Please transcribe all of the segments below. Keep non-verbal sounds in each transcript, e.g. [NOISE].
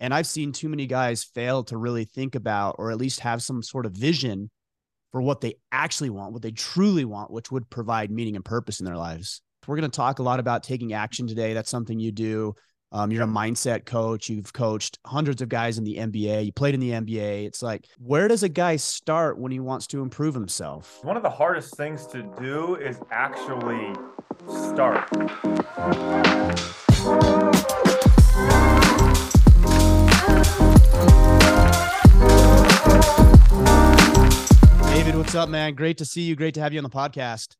And I've seen too many guys fail to really think about or at least have some sort of vision for what they actually want, what they truly want, which would provide meaning and purpose in their lives. We're going to talk a lot about taking action today. That's something you do. Um, you're a mindset coach. You've coached hundreds of guys in the NBA. You played in the NBA. It's like, where does a guy start when he wants to improve himself? One of the hardest things to do is actually start. David, what's up, man? Great to see you. Great to have you on the podcast.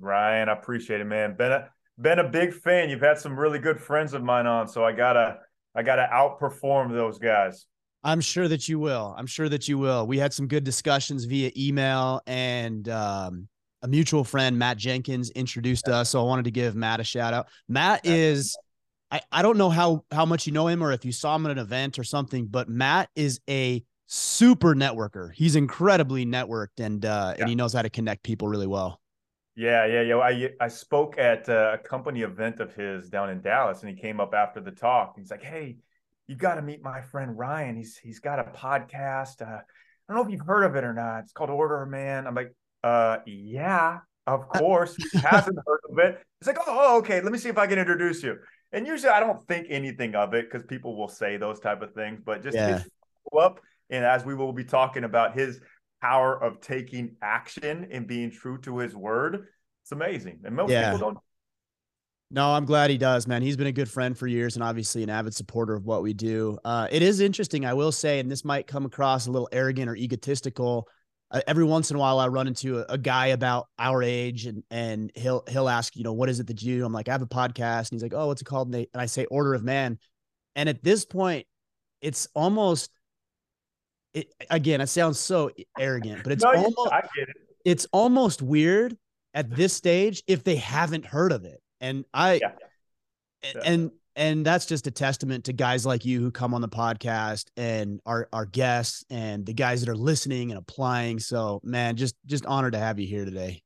Ryan, I appreciate it, man. Been a been a big fan. You've had some really good friends of mine on, so I gotta I gotta outperform those guys. I'm sure that you will. I'm sure that you will. We had some good discussions via email, and um, a mutual friend, Matt Jenkins, introduced us. So I wanted to give Matt a shout out. Matt is, I, I don't know how how much you know him or if you saw him at an event or something, but Matt is a super networker. He's incredibly networked, and uh, yeah. and he knows how to connect people really well. Yeah, yeah, yeah. I I spoke at a company event of his down in Dallas, and he came up after the talk. He's like, "Hey, you got to meet my friend Ryan. He's he's got a podcast. Uh, I don't know if you've heard of it or not. It's called Order of Man." I'm like, "Uh, yeah, of course." He [LAUGHS] hasn't heard of it. He's like, "Oh, okay. Let me see if I can introduce you." And usually, I don't think anything of it because people will say those type of things. But just yeah. up, and as we will be talking about his power of taking action and being true to his word. It's amazing. And most yeah. people don't. No, I'm glad he does, man. He's been a good friend for years and obviously an avid supporter of what we do. Uh, it is interesting, I will say, and this might come across a little arrogant or egotistical. Uh, every once in a while, I run into a, a, guy about our age, and and he'll he'll ask, you know, what is it that you do? I'm like, I have a podcast, and he's like, oh, what's it called? And, they, and I say, Order of Man. And at this point, it's almost it again, it sounds so arrogant, but it's no, almost it. it's almost weird at this stage if they haven't heard of it. And I yeah. and and that's just a testament to guys like you who come on the podcast and our our guests and the guys that are listening and applying. So man, just just honored to have you here today.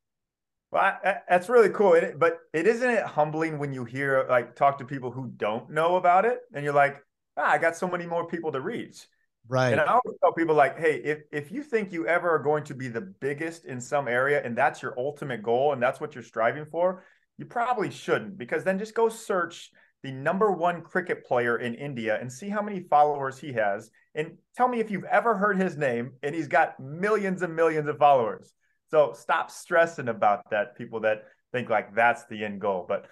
Well, I, that's really cool. It, but it isn't it humbling when you hear like talk to people who don't know about it, and you're like, ah, I got so many more people to reach. Right. And I always tell people like, hey, if if you think you ever are going to be the biggest in some area and that's your ultimate goal and that's what you're striving for, you probably shouldn't because then just go search the number one cricket player in India and see how many followers he has and tell me if you've ever heard his name and he's got millions and millions of followers. So stop stressing about that people that think like that's the end goal. But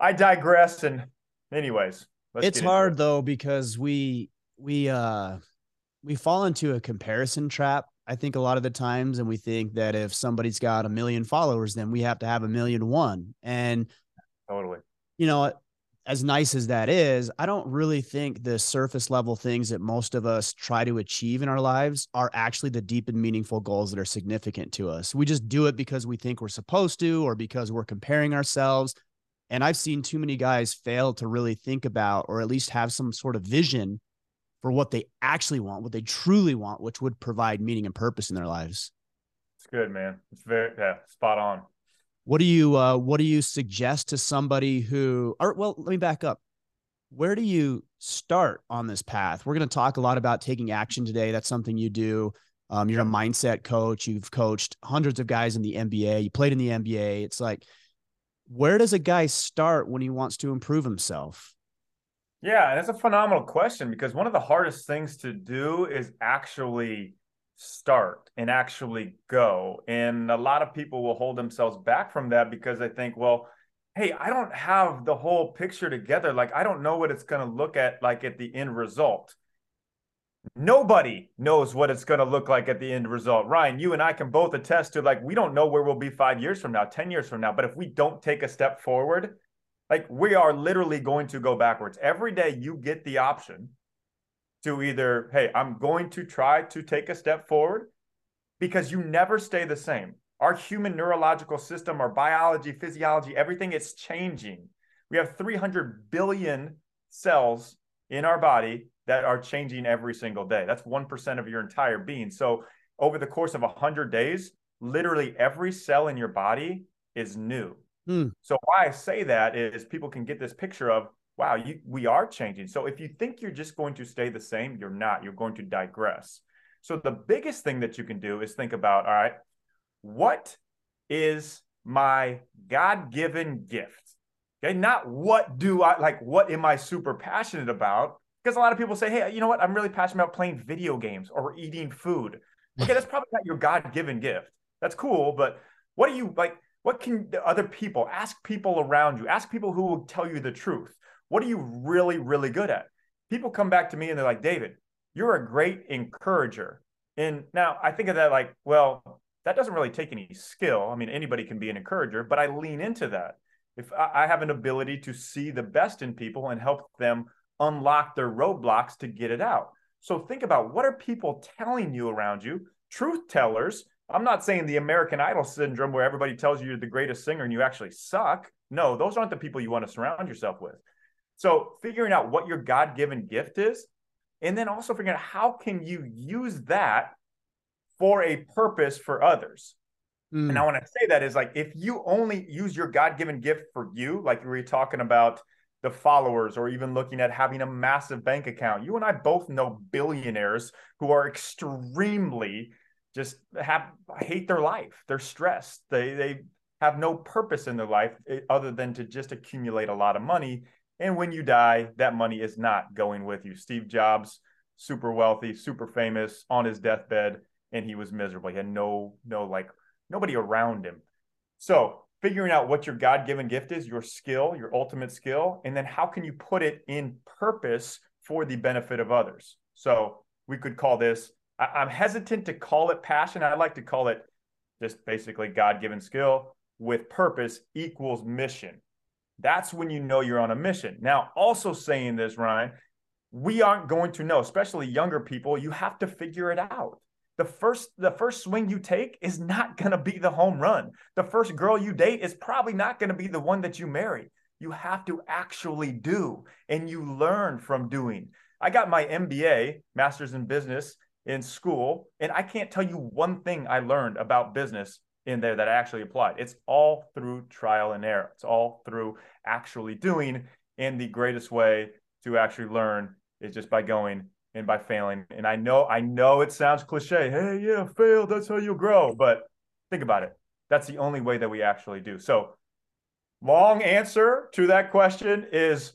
I digress and anyways, it's hard it. though because we we uh we fall into a comparison trap I think a lot of the times, and we think that if somebody's got a million followers, then we have to have a million one. And totally, you know, as nice as that is, I don't really think the surface level things that most of us try to achieve in our lives are actually the deep and meaningful goals that are significant to us. We just do it because we think we're supposed to, or because we're comparing ourselves. And I've seen too many guys fail to really think about, or at least have some sort of vision for what they actually want, what they truly want, which would provide meaning and purpose in their lives. It's good, man. It's very yeah, spot on. What do you uh what do you suggest to somebody who or well, let me back up. Where do you start on this path? We're going to talk a lot about taking action today. That's something you do. Um, you're a mindset coach. You've coached hundreds of guys in the NBA. You played in the NBA. It's like, where does a guy start when he wants to improve himself? Yeah, that's a phenomenal question because one of the hardest things to do is actually start and actually go. And a lot of people will hold themselves back from that because they think, well, hey, I don't have the whole picture together. Like, I don't know what it's going to look at like at the end result. Nobody knows what it's going to look like at the end result. Ryan, you and I can both attest to like, we don't know where we'll be five years from now, 10 years from now. But if we don't take a step forward, like we are literally going to go backwards. Every day you get the option to either, hey, I'm going to try to take a step forward because you never stay the same. Our human neurological system, our biology, physiology, everything is changing. We have 300 billion cells in our body that are changing every single day. That's 1% of your entire being. So, over the course of 100 days, literally every cell in your body is new. Hmm. So why I say that is people can get this picture of wow, you, we are changing. So if you think you're just going to stay the same, you're not. You're going to digress. So the biggest thing that you can do is think about, all right, what is my God-given gift? Okay, not what do I like, what am I super passionate about? Because a lot of people say, hey, you know what? I'm really passionate about playing video games or eating food. Okay, [LAUGHS] that's probably not your God-given gift. That's cool, but what do you like? What can other people ask people around you? Ask people who will tell you the truth. What are you really, really good at? People come back to me and they're like, David, you're a great encourager. And now I think of that like, well, that doesn't really take any skill. I mean, anybody can be an encourager, but I lean into that. If I have an ability to see the best in people and help them unlock their roadblocks to get it out. So think about what are people telling you around you? Truth tellers I'm not saying the American Idol syndrome where everybody tells you you're the greatest singer and you actually suck. No, those aren't the people you want to surround yourself with. So figuring out what your God-given gift is, and then also figuring out how can you use that for a purpose for others. Mm. And I want to say that is like if you only use your God-given gift for you, like we were talking about the followers or even looking at having a massive bank account. You and I both know billionaires who are extremely just have hate their life. They're stressed. They they have no purpose in their life eh, other than to just accumulate a lot of money. And when you die, that money is not going with you. Steve Jobs, super wealthy, super famous, on his deathbed, and he was miserable. He had no no like nobody around him. So figuring out what your God-given gift is, your skill, your ultimate skill, and then how can you put it in purpose for the benefit of others. So we could call this I, am hesitant to call it passion. I like to call it just basically God given skill with purpose equals mission. That's when you know you're on a mission. Now, also saying this, Ryan, we aren't going to know, especially younger people, you have to figure it out. The first the first swing you take is not [LAUGHS] going to be the home run. The first girl you date is probably not going to be the one that you marry. You have to actually do and you learn from doing. I got my MBA, master's in business, in school, and I can't tell you one thing I learned about business in there that I actually applied. It's all through trial and error. It's all through actually doing. And the greatest way to actually learn is just by going and by failing. And I know, I know it sounds cliche. Hey, yeah, fail. That's how you grow. But think about it. That's the only way that we actually do. So, long answer to that question is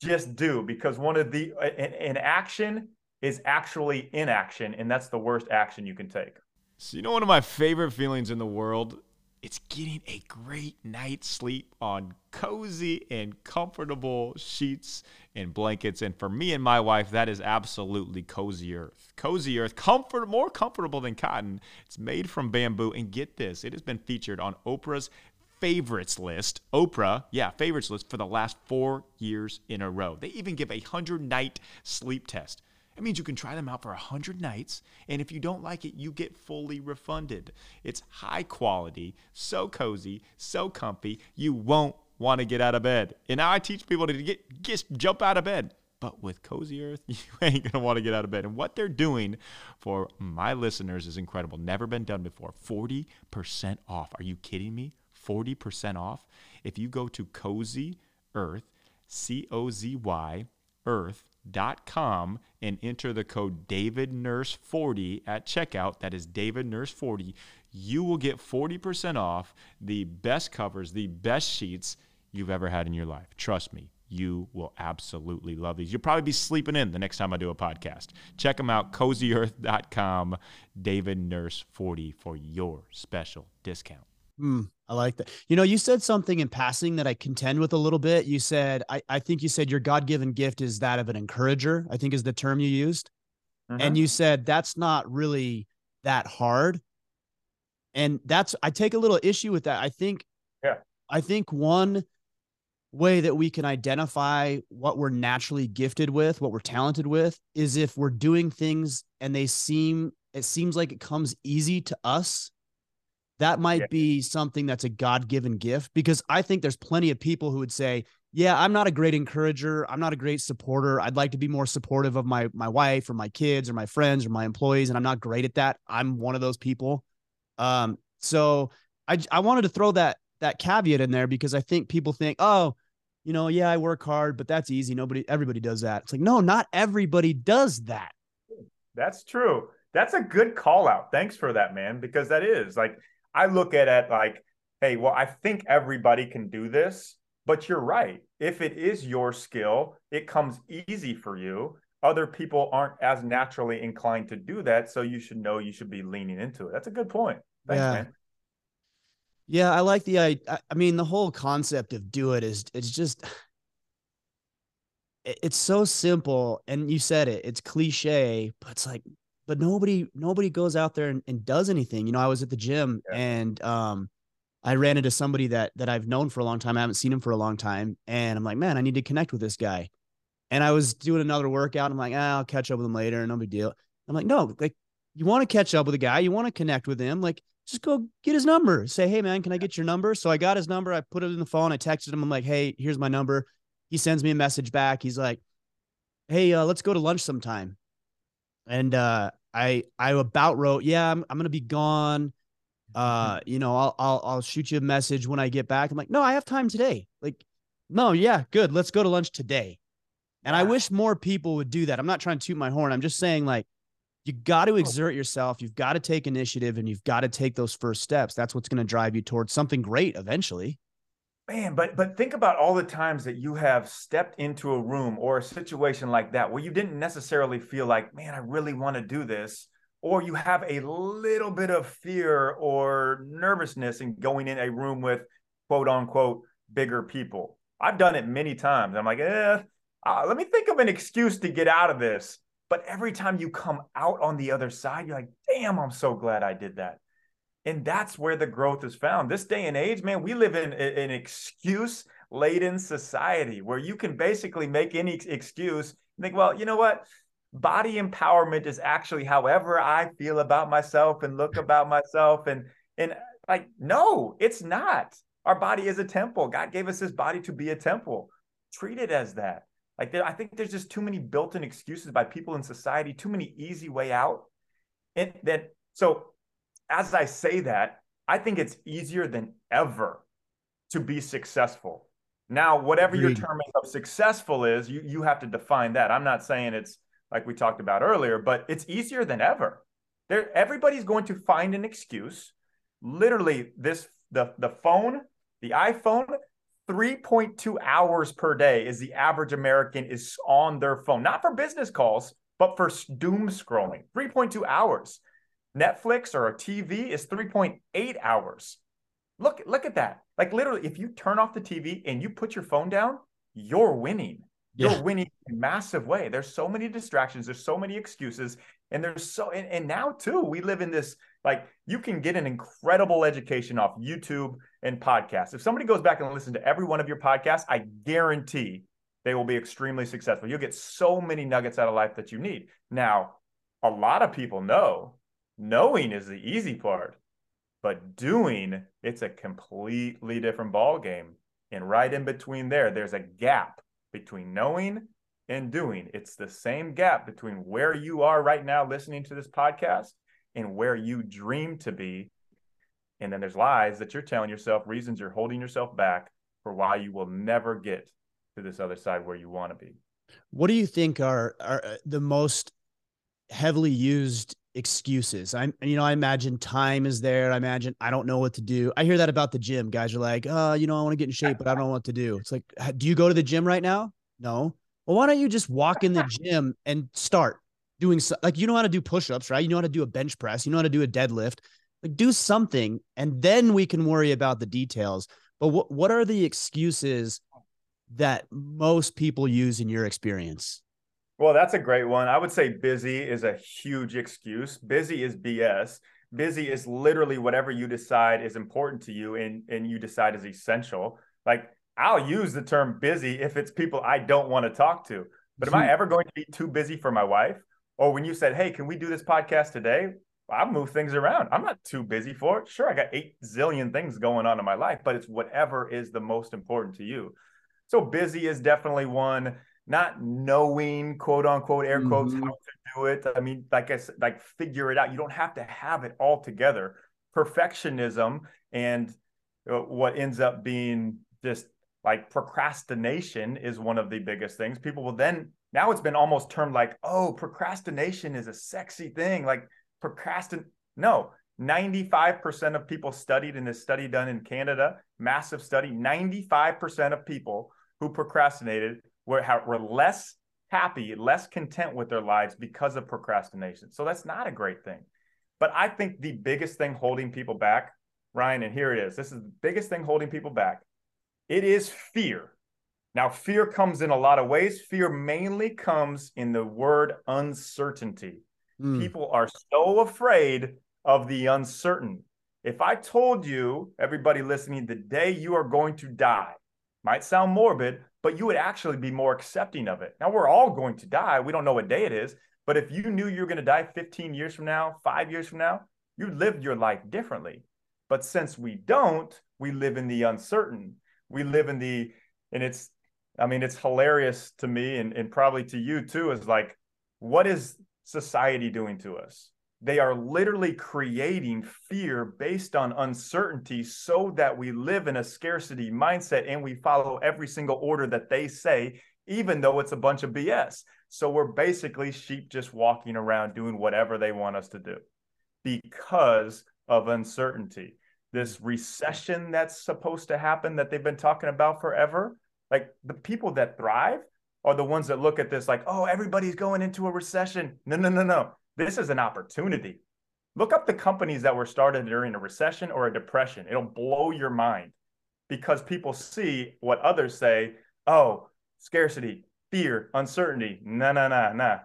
just do because one of the uh, in, in action is actually inaction, and that's the worst action you can take. So, you know, one of my favorite feelings in the world? It's getting a great night's sleep on cozy and comfortable sheets and blankets. And for me and my wife, that is absolutely Cozy Earth. Cozy Earth, comfort, more comfortable than cotton. It's made from bamboo. And get this, it has been featured on Oprah's favorites list, Oprah, yeah, favorites list for the last four years in a row. They even give a 100 night sleep test. It means you can try them out for 100 nights, and if you don't like it, you get fully refunded. It's high quality, so cozy, so comfy, you won't want to get out of bed. And now I teach people to get just jump out of bed. But with Cozy Earth, [LAUGHS] you ain't gonna want to get out of bed. And what they're doing for my listeners is incredible. Never been done before. 40% off. Are you kidding me? 40% off. If you go to Cozy Earth, C O Z Y Earth com and enter the code David Nurse 40 at checkout. That is David Nurse 40. You will get 40% off the best covers, the best sheets you've ever had in your life. Trust me, you will absolutely love these. You'll probably be sleeping in the next time I do a podcast. Check them out, cozyearth.com, David Nurse 40 for your special discount. Mm, I like that. You know, you said something in passing that I contend with a little bit. You said, I, I think you said your God given gift is that of an encourager, I think is the term you used. And mm-hmm. you said that's not really that hard. And that's, I take a little issue with that. I think, yeah, I think one way that we can identify what we're naturally gifted with, what we're talented with, is if we're doing things and they seem, it seems like it comes easy to us that might yeah. be something that's a God given gift because I think there's plenty of people who would say, yeah, I'm not a great encourager. I'm not a great supporter. I'd like to be more supportive of my my wife or my kids or my friends or my employees, and I'm not great at that. I'm one of those people. Um, so I I wanted to throw that that caveat in there because I think people think, oh, you know, yeah, I work hard, but that's easy. Nobody, everybody does that. It's like, no, not everybody does that. That's true. That's a good call out. Thanks for that, man, because that is like, I look at it like, hey, well, I think everybody can do this, but you're right. If it is your skill, it comes easy for you. Other people aren't as naturally inclined to do that. So you should know you should be leaning into it. That's a good point. Thanks, yeah. man. Yeah, I like the I I mean the whole concept of do it is it's just it's so simple and you said it it's cliche but it's like but nobody nobody goes out there and, and does anything you know i was at the gym yeah. and um i ran into somebody that that i've known for a long time i haven't seen him for a long time and i'm like man i need to connect with this guy and i was doing another workout i'm like ah, i'll catch up with him later no big deal i'm like no like you want to catch up with a guy you want to connect with him like just go get his number. Say, hey man, can I get your number? So I got his number. I put it in the phone. I texted him. I'm like, hey, here's my number. He sends me a message back. He's like, hey, uh, let's go to lunch sometime. And uh, I I about wrote, yeah, I'm I'm gonna be gone. Uh, you know, I'll I'll I'll shoot you a message when I get back. I'm like, no, I have time today. Like, no, yeah, good. Let's go to lunch today. And I wish more people would do that. I'm not trying to toot my horn. I'm just saying, like, you got to exert yourself. You've got to take initiative and you've got to take those first steps. That's what's going to drive you towards something great eventually. Man, but but think about all the times that you have stepped into a room or a situation like that where you didn't necessarily feel like, man, I really want to do this, or you have a little bit of fear or nervousness in going in a room with quote unquote bigger people. I've done it many times. I'm like, eh, uh, let me think of an excuse to get out of this. But every time you come out on the other side, you're like, damn, I'm so glad I did that. And that's where the growth is found. This day and age, man, we live in an excuse laden society where you can basically make any excuse and think, well, you know what? Body empowerment is actually however I feel about myself and look about myself. And and like, no, it's not. Our body is a temple. God gave us this body to be a temple. Treat it as that. Like there, I think there's just too many built-in excuses by people in society, too many easy way out. And that so as I say that, I think it's easier than ever to be successful. Now, whatever Agreed. your term of successful is, you you have to define that. I'm not saying it's like we talked about earlier, but it's easier than ever. There, everybody's going to find an excuse. Literally, this the the phone, the iPhone 3.2 hours per day is the average American is on their phone, not for business calls, but for doom scrolling. 3.2 hours. Netflix or a TV is 3.8 hours. Look, look at that. Like literally, if you turn off the TV and you put your phone down, you're winning. You're winning in massive way. There's so many distractions, there's so many excuses, and there's so and, and now too, we live in this like you can get an incredible education off YouTube and podcasts. If somebody goes back and listens to every one of your podcasts, I guarantee they will be extremely successful. You'll get so many nuggets out of life that you need. Now, a lot of people know knowing is the easy part, but doing it's a completely different ball game. And right in between there, there's a gap between knowing and doing. It's the same gap between where you are right now listening to this podcast and where you dream to be. And then there's lies that you're telling yourself, reasons you're holding yourself back for why you will never get to this other side where you want to be. What do you think are are uh, the most heavily used excuses? I'm you know, I imagine time is there. I imagine I don't know what to do. I hear that about the gym. Guys are like, "Oh, you know, I want to get in shape, but I don't know what to do." It's like, "Do you go to the gym right now?" No. Well, why don't you just walk in the [LAUGHS] gym and start? doing so, like you know how to do push-ups, right? You know how to do a bench press, you know how to do a deadlift. Like do something and then we can worry about the details. But what what are the excuses that most people use in your experience? Well, that's a great one. I would say busy is a huge excuse. Busy is BS. Busy is literally whatever you decide is important to you and and you decide is essential. Like I'll use the term busy if it's people I don't want to talk to. But am I hmm. ever going to be too busy for my wife? or when you said, "Hey, can we do this podcast today?" I move things around. I'm not too busy for it. Sure, I got eight zillion things going on in my life, but it's whatever is the most important to you. So busy is definitely one. Not knowing, quote unquote, air quotes, mm-hmm. how to do it. I mean, like I said, like figure it out. You don't have to have it all together. Perfectionism and uh, what ends up being just like procrastination is one of the biggest things. People will then now it's been almost termed like, oh, procrastination is a sexy thing. Like procrastinate. No, 95% of people studied in this study done in Canada, massive study, 95% of people who procrastinated were, were less happy, less content with their lives because of procrastination. So that's not a great thing. But I think the biggest thing holding people back, Ryan, and here it is this is the biggest thing holding people back. It is fear. Now, fear comes in a lot of ways. Fear mainly comes in the word uncertainty. Mm. People are so afraid of the uncertain. If I told you, everybody listening, the day you are going to die, might sound morbid, but you would actually be more accepting of it. Now, we're all going to die. We don't know what day it is, but if you knew you were going to die 15 years from now, five years from now, you lived your life differently. But since we don't, we live in the uncertain. We live in the, and it's, I mean, it's hilarious to me and, and probably to you too, is like, what is society doing to us? They are literally creating fear based on uncertainty so that we live in a scarcity mindset and we follow every single order that they say, even though it's a bunch of BS. So we're basically sheep just walking around doing whatever they want us to do because of uncertainty. This recession that's supposed to happen that they've been talking about forever, like the people that thrive are the ones that look at this like, oh, everybody's going into a recession. No, no, no, no this is an opportunity. Look up the companies that were started during a recession or a depression. It'll blow your mind because people see what others say oh, scarcity, fear, uncertainty. No, no, no, no.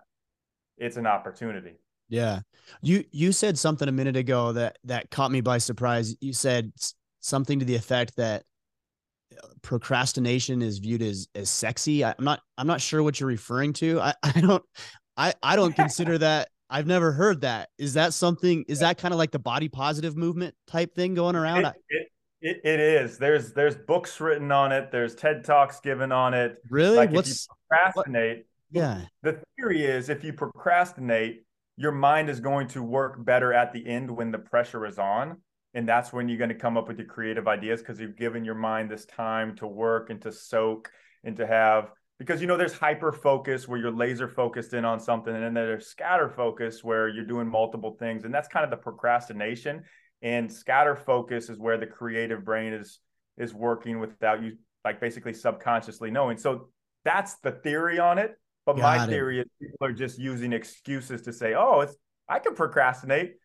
It's an opportunity. Yeah. You you said something a minute ago that that caught me by surprise. You said something to the effect that uh, procrastination is viewed as as sexy. I, am not I'm not sure what you're referring to. I, [LAUGHS] I don't I I don't consider that I've never heard that. Is that something? Is that kind of like the body positive movement type thing going around? It, it, it, it is. There's there's books written on it. There's TED talks given on it. Really? Like What's if you procrastinate? What? Yeah. The theory is if you procrastinate, your mind is going to work better at the end when the pressure is on. And that's when you're going to come up with your creative ideas because you've given your mind this time to work and to soak and to have because you know there's hyper focus where you're laser focused in on something and then there's scatter focus where you're doing multiple things and that's kind of the procrastination. And scatter focus is where the creative brain is is working without you like basically subconsciously knowing. So that's the theory on it but Got my it. theory is people are just using excuses to say oh it's i can procrastinate.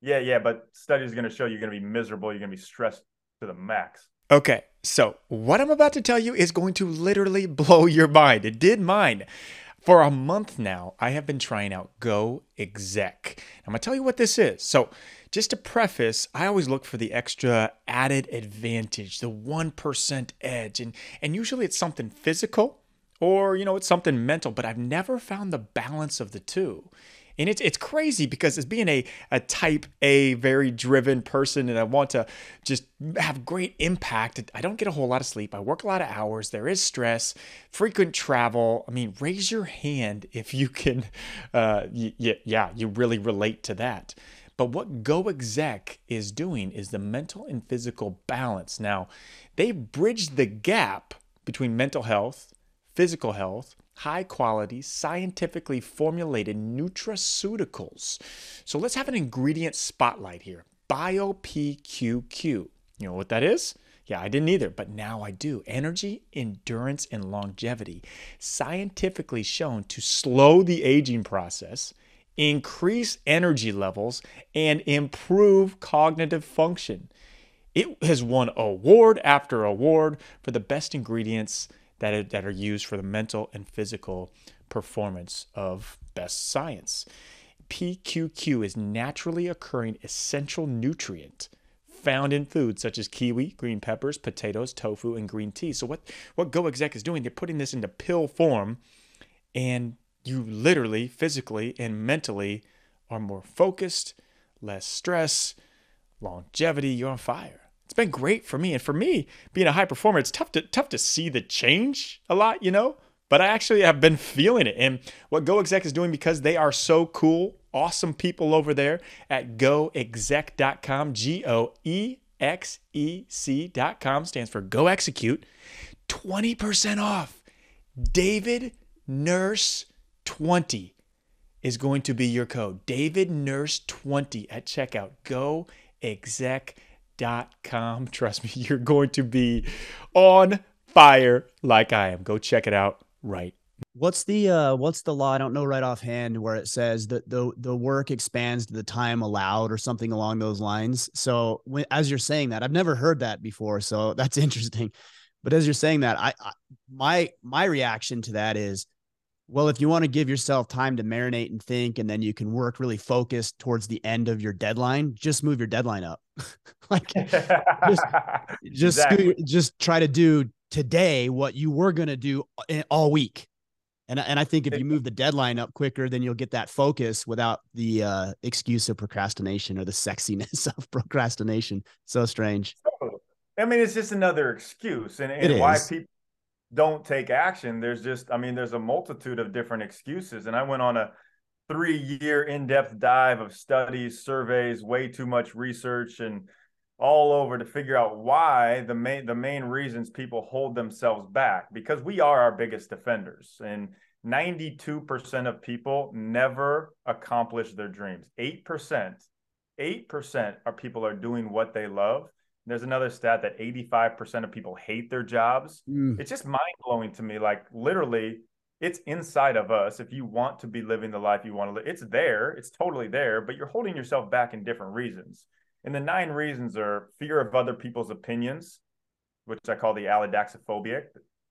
Yeah yeah but studies are going to show you're going to be miserable you're going to be stressed to the max. Okay, so what I'm about to tell you is going to literally [LAUGHS] blow your mind. It did mine. For a month now, I have been trying out Go Exec. I'm gonna tell you what this is. So, just to preface, I always look for the extra added advantage, the 1% edge. And, and usually it's something physical or, you know, it's something mental, but I've never found the balance of the two. And it's it's crazy because as being a, a type A, very driven person, and I want to just have great impact, I don't get a whole lot of sleep. I work a lot of hours. There is stress, frequent travel. I mean, raise your hand [LAUGHS] if you can, uh, y- y- yeah, you really relate to that. But what GoExec is doing is the mental and physical balance. Now, they bridge the gap between mental health, physical health, high quality, scientifically formulated nutraceuticals. So let's have an ingredient spotlight here BioPQQ. You know what that is? Yeah, I didn't either, but now I do. Energy, endurance, and longevity. Scientifically shown to slow the aging process, increase energy levels, and improve cognitive function. It has won award after award for the best ingredients that are, that are used for the mental and physical performance of best science. PQQ is naturally occurring essential nutrient found in foods such as kiwi, green peppers, potatoes, tofu, and green tea. So what what GoExec is doing, they're putting this into pill form, and you literally, physically, and mentally are more focused, less stress, longevity. You're on fire it's been great for me. And for me, being a high performer, it's tough to tough to see the change a lot, you know. But I actually have been feeling it. And what GoExec is doing because they are so cool, awesome people over there at goexec.com, G O E X E C.com stands for Go Execute. 20% off. David Nurse 20 is going to be your code. David Nurse 20 at checkout. Go exec.com. Trust me, you're going to be on fire like I am. Go check it out right What's the uh what's the law? I don't know right offhand where it says that the the work expands to the time allowed or something along those lines. So when as you're saying that, I've never heard that before, so that's interesting. But as you're saying that, I, I my my reaction to that is well, if you want to give yourself time to marinate and think, and then you can work really focused towards the end of your deadline, just move your deadline up. [LAUGHS] like just [LAUGHS] just, exactly. just try to do today what you were going to do all week and, and I think if you move the deadline up quicker, then you'll get that focus without the uh, excuse of procrastination or the sexiness [LAUGHS] of procrastination. So strange. I mean, it's just another excuse. And, and why people don't take action, there's just, I mean, there's a multitude of different excuses. And I went on a three year in depth dive of studies, surveys, way too much research, and all over to figure out why the main the main reasons people hold themselves back because we are our biggest defenders. And 92% of people never accomplish their dreams. 8% 8% are people are doing what they love there's another stat that 85% of people hate their jobs mm. it's just mind-blowing to me like literally it's inside of us if you want to be living the life you want to live it's there it's totally there but you're holding yourself back in different reasons and the nine reasons are fear of other people's opinions, which I call the allodoxaphobic,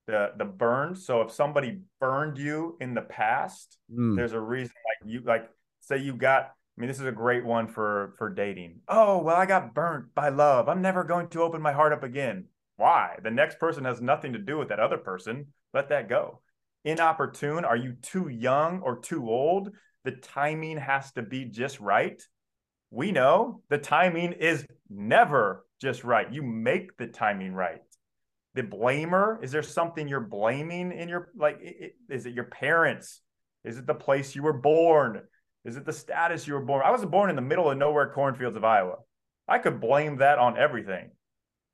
the the burn. So if somebody burned you in the past, mm. there's a reason like you like say you got I mean, this is a great one for for dating. Oh, well, I got burnt by love. I'm never going to open my heart up again. Why? The next person has nothing to do with that other person. Let that go. Inopportune. Are you too young or too old? The timing has to be just right we know the timing is never just right. You make the timing right. The blamer, is there something you're blaming in your like is it your parents? Is it the place you were born? Is it the status you were born? I was born in the middle of nowhere cornfields of Iowa. I could blame that on everything.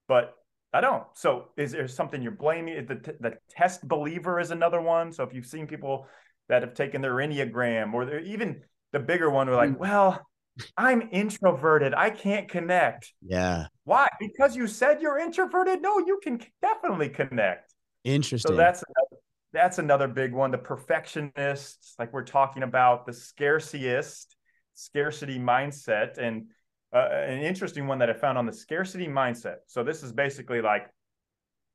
But I don't. So is there something you're blaming? The, the test believer is another one. So if you've seen people that have taken their Enneagram or even the bigger one, we're like, mm. well, I'm introverted. I can't connect. Yeah. Why? Because you said you're introverted? No, you can definitely connect. Interesting. So that's another, that's another big one. The perfectionists, like we're talking about, the scarciest, scarcity mindset, and uh, an interesting one that I found on the scarcity mindset. So this is basically like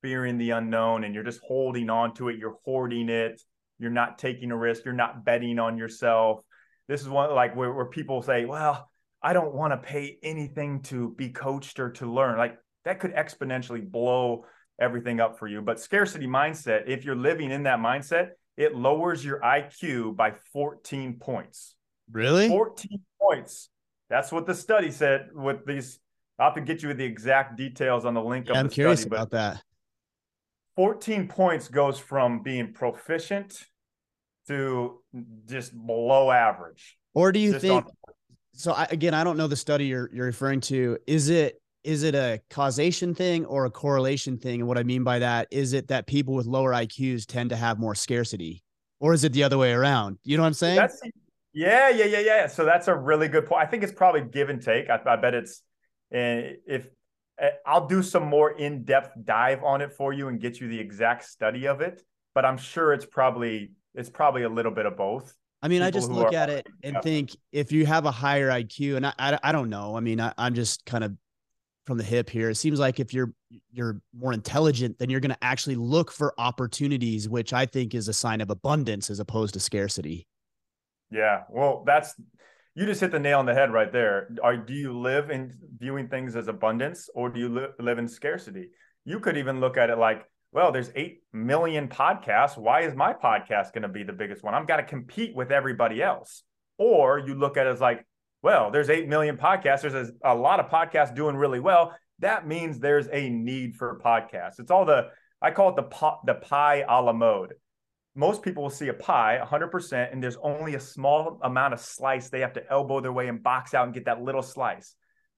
fearing the unknown, and you're just holding on to it. You're hoarding it. You're not taking a risk. You're not betting on yourself this is one like where, where people say, well, I don't want to pay anything to be coached or to learn. Like that could exponentially blow everything up for you. But scarcity mindset, if you're living in that mindset, it lowers your IQ by 14 points. Really? 14 points. That's what the study said with these. I'll have to get you the exact details on the link yeah, of I'm the curious study, about that. 14 points goes from being proficient to just below average. Or do you think? On- so I, again, I don't know the study you're you're referring to. Is it is it a causation thing or a correlation thing? And what I mean by that is it that people with lower IQs tend to have more scarcity, or is it the other way around? You know what I'm saying? That's, yeah, yeah, yeah, yeah. So that's a really good point. I think it's probably give and take. I, I bet it's uh, if uh, I'll do some more in depth dive on it for you and get you the exact study of it. But I'm sure it's probably it's probably a little bit of both. I mean, People I just look at it and think if you have a higher IQ, and I, I, I don't know. I mean, I, I'm just kind of from the hip here. It seems like if you're you're more intelligent, then you're going to actually look for opportunities, which I think is a sign of abundance as opposed to scarcity. Yeah, well, that's you just hit the nail on the head right there. Are do you live in viewing things as abundance, or do you li- live in scarcity? You could even look at it like well, there's 8 million podcasts. Why is my podcast going to be the biggest one? I'm got to compete with everybody else. Or you look at it as like, well, there's 8 million podcasts. There's a, a lot of podcasts doing really well. That means there's a need for podcasts. It's all the, I call it the, the pie a la mode. Most people will see a pie 100%, and there's only a small amount of slice they have to elbow their way and box out and get that little slice.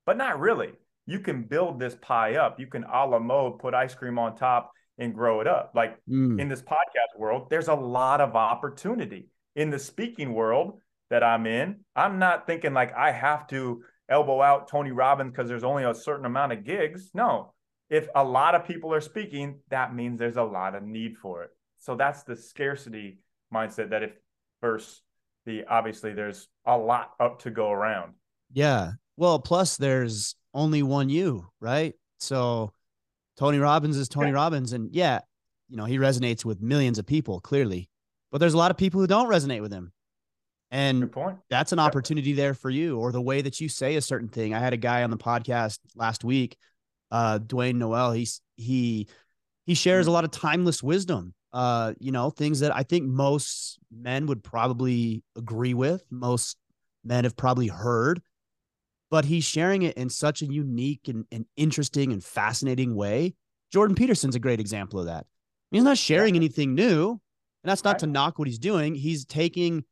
But not really. You can build this pie up. You can a la mode, put ice cream on top and grow it up. Like mm. in this podcast world, there's a lot of opportunity. In the speaking world that I'm in, I'm not thinking like I have to elbow out Tony Robbins because there's only a certain amount of gigs. No, if a lot of people are speaking, that means there's a lot of need for it. So that's the scarcity mindset that if versus the obviously there's a lot up to go around. Yeah. Well, plus there's only one you, right? So Tony Robbins is Tony yeah. Robbins. And yeah, you know, he resonates with millions of people clearly, but there's a lot of people who don't resonate with him. And that's an opportunity there for you or the way that you say a certain thing. I had a guy on the podcast last week, uh, Dwayne Noel. He's, he, he shares a mm-hmm. lot of timeless wisdom, uh, you know, things that I think most men would probably agree with. Most men have probably heard but he's sharing it in such a unique and, and interesting and fascinating way. Jordan Peterson's a great example of that. He's not sharing anything new, and that's not to knock what he's doing. He's taking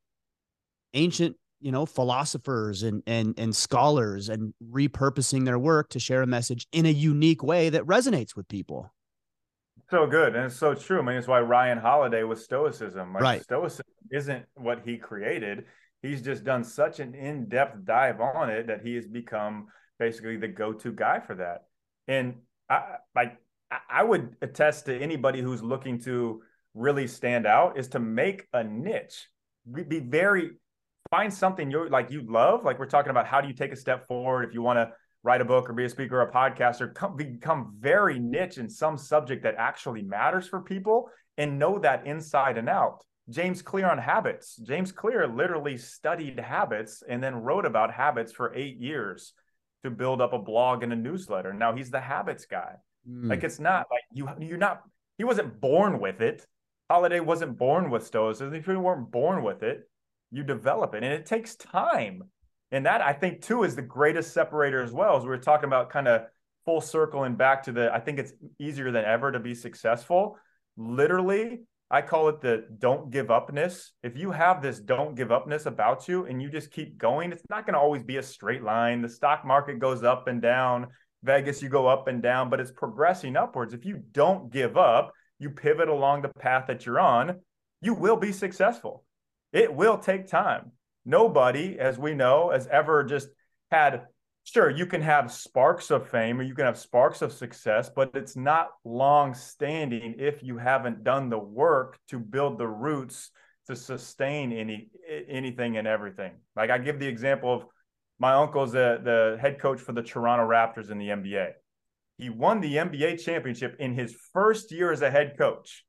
ancient, you know, philosophers and and and scholars and repurposing their work to share a message in a unique way that resonates with people. So good, and it's so true. I mean, it's why Ryan Holiday was Stoicism. Like, right. Stoicism isn't what he created he's just done such an in-depth dive on it that he has become basically the go-to guy for that. And I like I would attest to anybody who's looking to really stand out is to make a niche. Be very find something you like you love. Like we're talking about how do you take a step forward if you want to write a book or be a speaker or a podcaster, come, become very niche in some subject that actually matters for people and know that inside and out. James Clear on habits. James Clear literally studied habits and then wrote about habits for eight years to build up a blog and a newsletter. Now he's the habits guy. Mm. Like it's not like you you're not he wasn't born with it. Holiday wasn't born with stoicism. If you weren't born with it, you develop it. And it takes time. And that I think too is the greatest separator as well. As we're talking about kind of full circle and back to the I think it's easier than ever to be successful. Literally, I call it the don't give upness. If you have this don't give upness about you and you just keep going, it's not going to always be a straight line. The stock market goes up and down. Vegas, you go up and down, but it's progressing upwards. If you don't give up, you pivot along the path that you're on, you will be successful. It will take time. Nobody, as we know, has ever just had sure you can have sparks of fame or you can have sparks of success but it's not long standing if you haven't done the work to build the roots to sustain any anything and everything. Like i give the example of my uncle's the, the head coach for the toronto raptors in the nba he won the nba championship in his first year as a head coach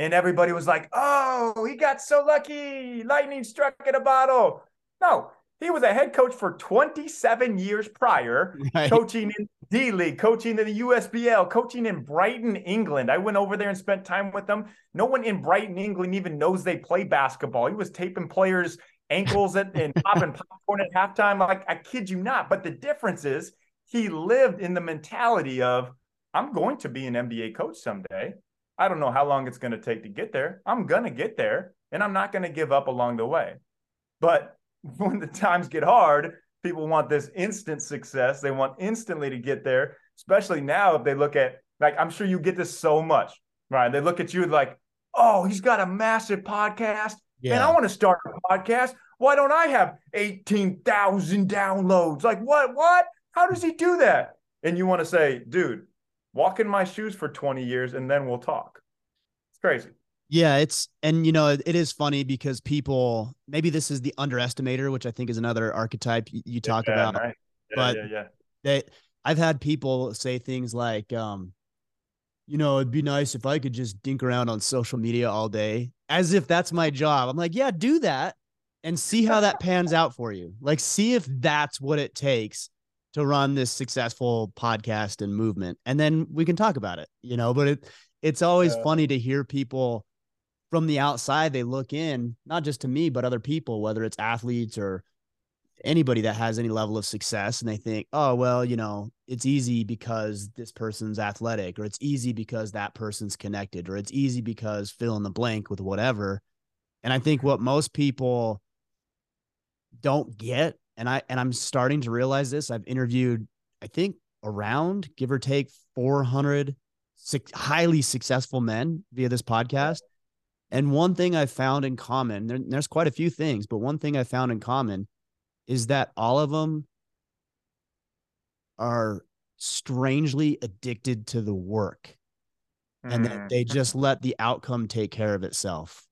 and everybody was like oh he got so lucky lightning struck in a bottle no he was a head coach for 27 years prior, [LAUGHS] right. coaching in D League, coaching in the USBL, coaching in Brighton, England. I went over there and spent time with them. No one in Brighton, England even knows they play basketball. He was taping players' ankles at, and [LAUGHS] popping popcorn at halftime. Like, I kid you not. But the difference is he lived in the mentality of, I'm going to be an NBA coach someday. I don't know how long it's going to take to get there. I'm going to get there, and I'm not going to give up along the way. But [LAUGHS] when the times get hard, people want this instant success. They want instantly to get there, especially now if they look at, like, I'm sure you get this so much, right? They look at you like, oh, he's got a massive podcast. Yeah. And I want to start a podcast. Why don't I have 18,000 downloads? Like, what? What? How does he do that? And you want to say, dude, walk in my shoes for 20 years and then we'll talk. It's crazy. Yeah, it's and you know it, it is funny because people maybe this is the underestimator, which I think is another archetype you, you talk yeah, about. Right. Yeah, but yeah, yeah. They, I've had people say things like, um, you know, it'd be nice if I could just dink around on social media all day, as if that's my job. I'm like, yeah, do that and see how that pans out for you. Like, see if that's what it takes to run this successful podcast and movement, and then we can talk about it. You know, but it it's always yeah. funny to hear people from the outside they look in not just to me but other people whether it's athletes or anybody that has any level of success and they think oh well you know it's easy because this person's athletic or it's easy because that person's connected or it's easy because fill in the blank with whatever and i think what most people don't get and i and i'm starting to realize this i've interviewed i think around give or take 400 highly successful men via this podcast. And one thing I found in common, there, there's quite a few things, but one thing I found in common is that all of them are strangely addicted to the work and that they Mm. just let the outcome take care of itself.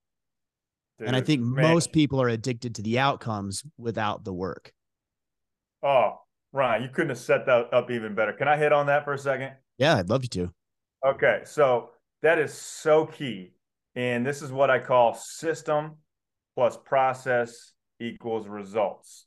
and I think man. most people are addicted to the outcomes without the work. Oh, Ryan, you couldn't have set that up even better. Can I hit on that for a second? Yeah, I'd love you to. Okay, so that is so key. And this is what I call system plus process equals results.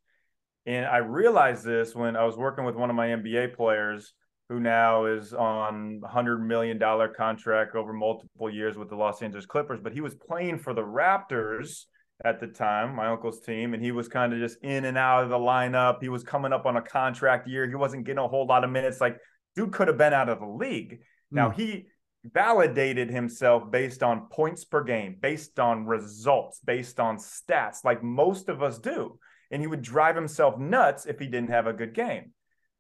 And I realized this when I was working with one of my NBA players who now is on a $100 million contract over multiple years with the Los Angeles Clippers, but he was playing for the Raptors at the time, my uncle's team, and he was kind of just in and out of the lineup. He was coming up on a contract year. He wasn't getting a whole lot of minutes. Like, dude could have been out of the league. Now Mm. he validated himself based on points per game, based on results, based on stats, like most of us do. And he would drive himself nuts if he didn't have a good game.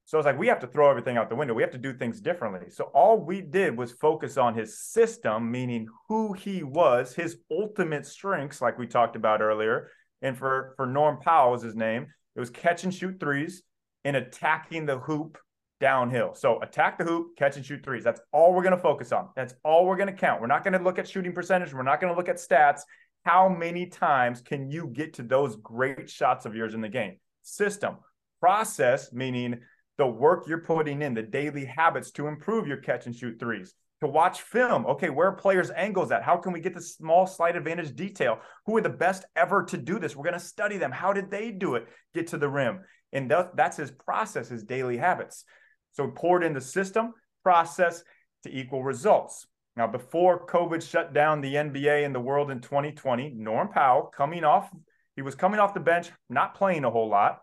So I was like, we have to throw everything out the window. We have to do things differently. So all we did was focus on his system, meaning who he was, his ultimate strengths, like we talked about earlier. And for for Norm Powell was his name. It was catch and shoot threes and attacking the hoop downhill. So attack the hoop, catch and shoot threes. That's all we're going to focus on. That's all we're going to count. We're not going to look at shooting percentage. We're not going to look at stats. How many times can you get to those great shots of yours in the game? System, process, meaning the work you're putting in, the daily habits to improve your catch and shoot threes. To watch film, okay, where are players' angles at? How can we get the small slight advantage detail? Who are the best ever to do this? We're going to study them. How did they do it? Get to the rim, and that, that's his process, his daily habits. So poured in the system, process to equal results. Now, before COVID shut down the NBA and the world in 2020, Norm Powell coming off, he was coming off the bench, not playing a whole lot.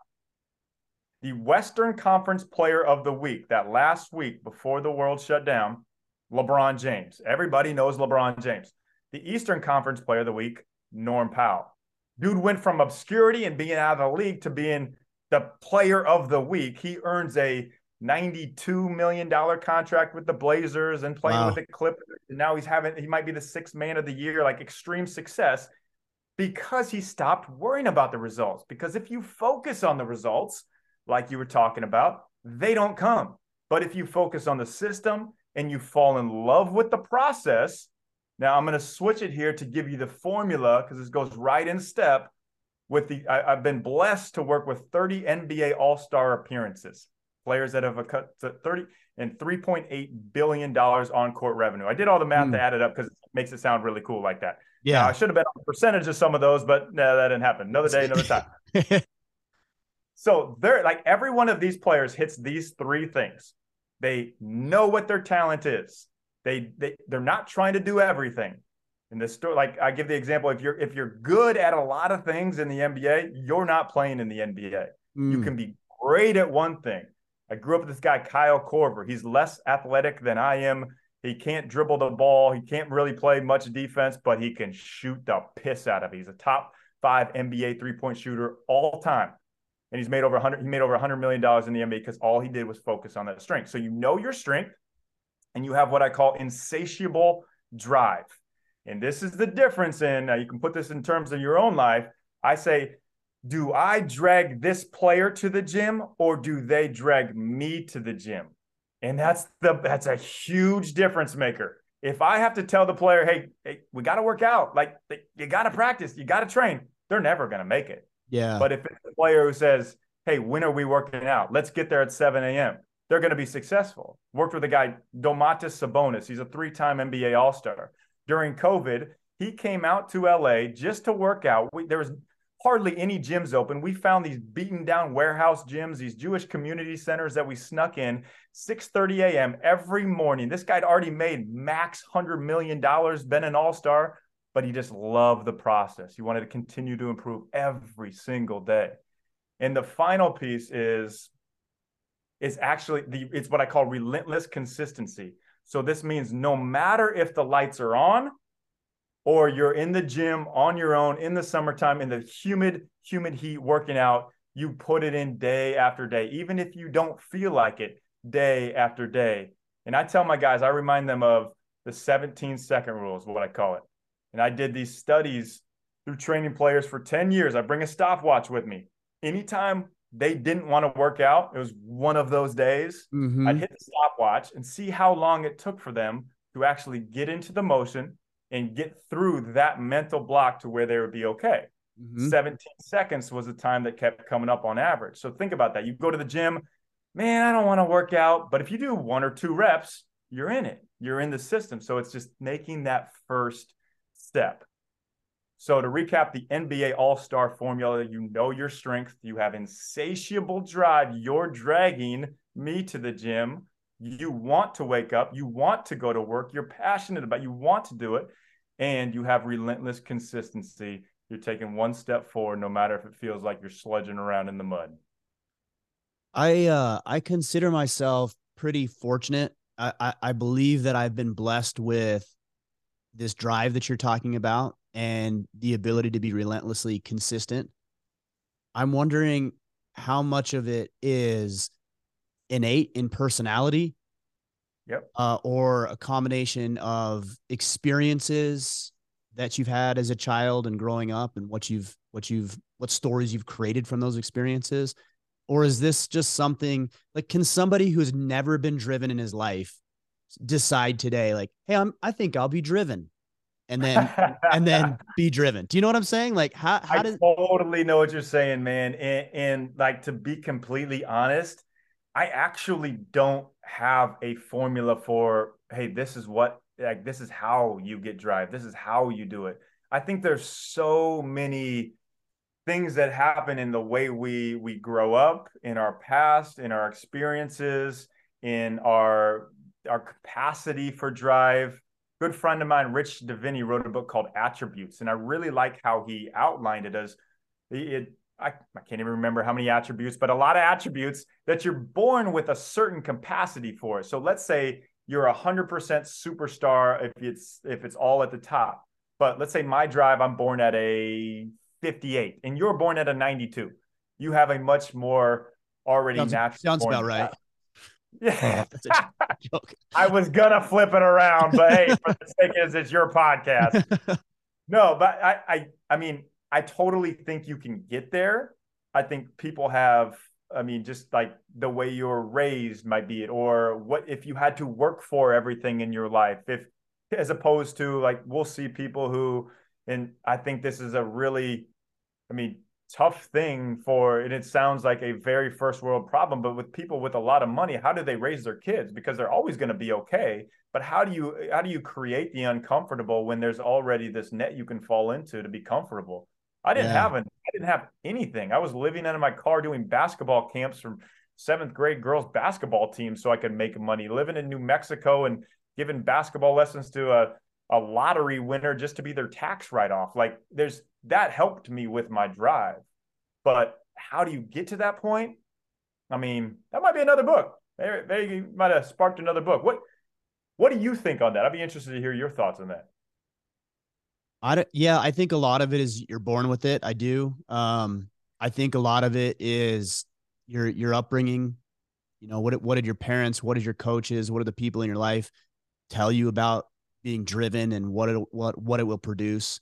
The Western Conference Player of the Week, that last week before the world shut down, LeBron James. Everybody knows LeBron James. The Eastern Conference Player of the Week, Norm Powell. Dude went from obscurity and being out of the league to being the player of the week. He earns a $92 million contract with the Blazers and playing Wow. with the Clippers. And now he's having, he might be the sixth man of the year, like extreme success because he stopped worrying about the results. Because if you focus on the results, like you were talking about, they don't come. But if you focus on the system and you fall in love with the process, now I'm going to switch it here to give you the formula because this goes right in step with the. I, I've been blessed to work with 30 NBA All Star appearances, players that have a cut to 30 and 3.8 billion dollars on court revenue. I did all the math Hmm. to add it up because it makes it sound really cool like that. Now, Yeah. I should have been on the percentage of some of those, but no, that didn't happen. Another day, another time. [LAUGHS] So they're like every one of these players hits these three things. They know what their talent is. They they they're not trying to do everything. In this story, like I give the example, if you're if you're good at a lot of things in the NBA, you're not playing in the NBA. You Mm. can be great at one thing. I grew up with this guy, Kyle Korver. He's less athletic than I am. He can't dribble the ball. He can't really play much defense, but he can shoot the piss out of it. He's a top five NBA three point shooter all time. And he's made over 100, he made over 100 million dollars in the NBA because all he did was focus on that strength. So you know your strength and you have what I call insatiable drive. And this is the difference in, uh, you can put this in terms of your own life. I say, do I drag this player to the gym or do they drag me to the gym? And that's the that's a huge difference maker. If I have to tell the player, hey, hey we got to work out, like you got to practice, you got to train, they're never going to make it. Yeah. But if it's a player who says, hey, when are we working out? Let's get there at 7 a.m., they're going to be successful. Worked with a guy, Domantas Sabonis. He's a three time NBA All Star. During COVID, he came out to LA just to work out. We, there was hardly any gyms open. We found these beaten down warehouse gyms, these Jewish community centers that we snuck in 6:30 a.m. every morning. This guy'd already made max $100 million, been an all-star, but he just loved the process. He wanted to continue to improve every single day. And the final piece is is actually the it's what I call relentless consistency. So this means no matter if the lights are on or you're in the gym on your own in the summertime in the humid humid heat working out, you put it in day after day even if you don't feel like it, day after day And I tell my guys, I remind them of the 17 second rule is what I call it. And I did these studies through training players for 10 years. I bring a stopwatch with me. Anytime they didn't want to work out, it was one of those days, mm-hmm. I'd hit the stopwatch and see how long it took for them to actually get into the motion and get through that mental block to where they would be okay. Mm-hmm. 17 seconds was the time that kept coming up on average. So think about that. You go to the gym, man, I don't want to work out. But if you do one or two reps, you're in it, you're in the system. So it's just making that first step. So to recap the NBA All Star formula, you know your strength, you have insatiable drive, you're dragging me to the gym. You want to wake up, you want to go to work, you're passionate about, you want to do it, and you have relentless consistency. You're taking one step forward, no matter if it feels like you're sludging around in the mud. I uh I consider myself pretty fortunate. I, I, I believe that I've been blessed with this drive that you're talking about and the ability to be relentlessly consistent. I'm wondering how much of it is innate in personality yep. Uh, or a combination of experiences that you've had as a child and growing up and what you've what you've what stories you've created from those experiences or is this just something like can somebody who's never been driven in his life decide today like hey i'm i think i'll be driven. And then [LAUGHS] and then be driven. Do you know what i'm saying? Like how, how I does totally know what you're saying man. And, and like to be completely honest i actually don't have a formula for hey this is what like this is how you get drive. This is how you do it. I think there's so many things that happen in the way we we grow up in our past in our experiences in our our capacity for drive good friend of mine rich Diviney wrote a book called attributes and i really like how he outlined it as it I, I can't even remember how many attributes but a lot of attributes that you're born with a certain capacity for so let's say you're a hundred percent superstar if it's if it's all at the top but let's say my drive i'm born at a 58 and you're born at a 92, you have a much more already sounds, natural. Sounds about right. Yeah. [LAUGHS] I was gonna flip it around, but hey, for the sake is it's your podcast. [LAUGHS] no, but I, I I mean, I totally think you can get there. I think people have I mean, just like the way you're raised might be it, or what if you had to work for everything in your life, if as opposed to like we'll see people who and I think this is a really, I mean, tough thing for, and it sounds like a very first world problem, but with people with a lot of money, how do they raise their kids? Because they're always going to be okay. But how do you how do you create the uncomfortable when there's already this net you can fall into to be comfortable? I didn't yeah. have an I didn't have anything. I was living out of my car doing basketball camps from seventh grade girls basketball team so I could make money. Living in New Mexico and giving basketball lessons to a a lottery winner just to be their tax write off. Like there's that helped me with my drive. But how do you get to that point? I mean, that might be another book. Maybe, maybe might have sparked another book. What what do you think on that? I'd be interested to hear your thoughts on that. I don't, yeah, I think a lot of it is you're born with it. I do. Um, I think a lot of it is your your upbringing. You know, what what did your parents, what did your coaches, what are the people in your life tell you about being driven and what it what what it will produce.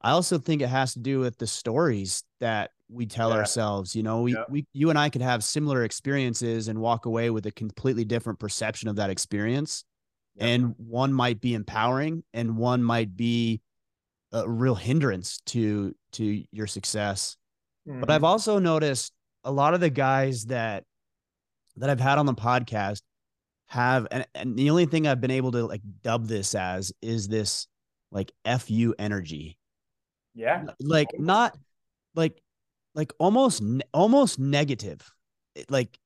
I also think it has to do with the stories that we tell yeah. ourselves. You know, we, yeah. we you and I could have similar experiences and walk away with a completely different perception of that experience. Yeah. And one might be empowering and one might be a real hindrance to to your success. Mm-hmm. But I've mm-hmm. also noticed a lot of the guys that that I've had on the podcast have and, and the only thing I've been able to like dub this as is this like fu energy. Yeah. Like not like like almost almost negative. Like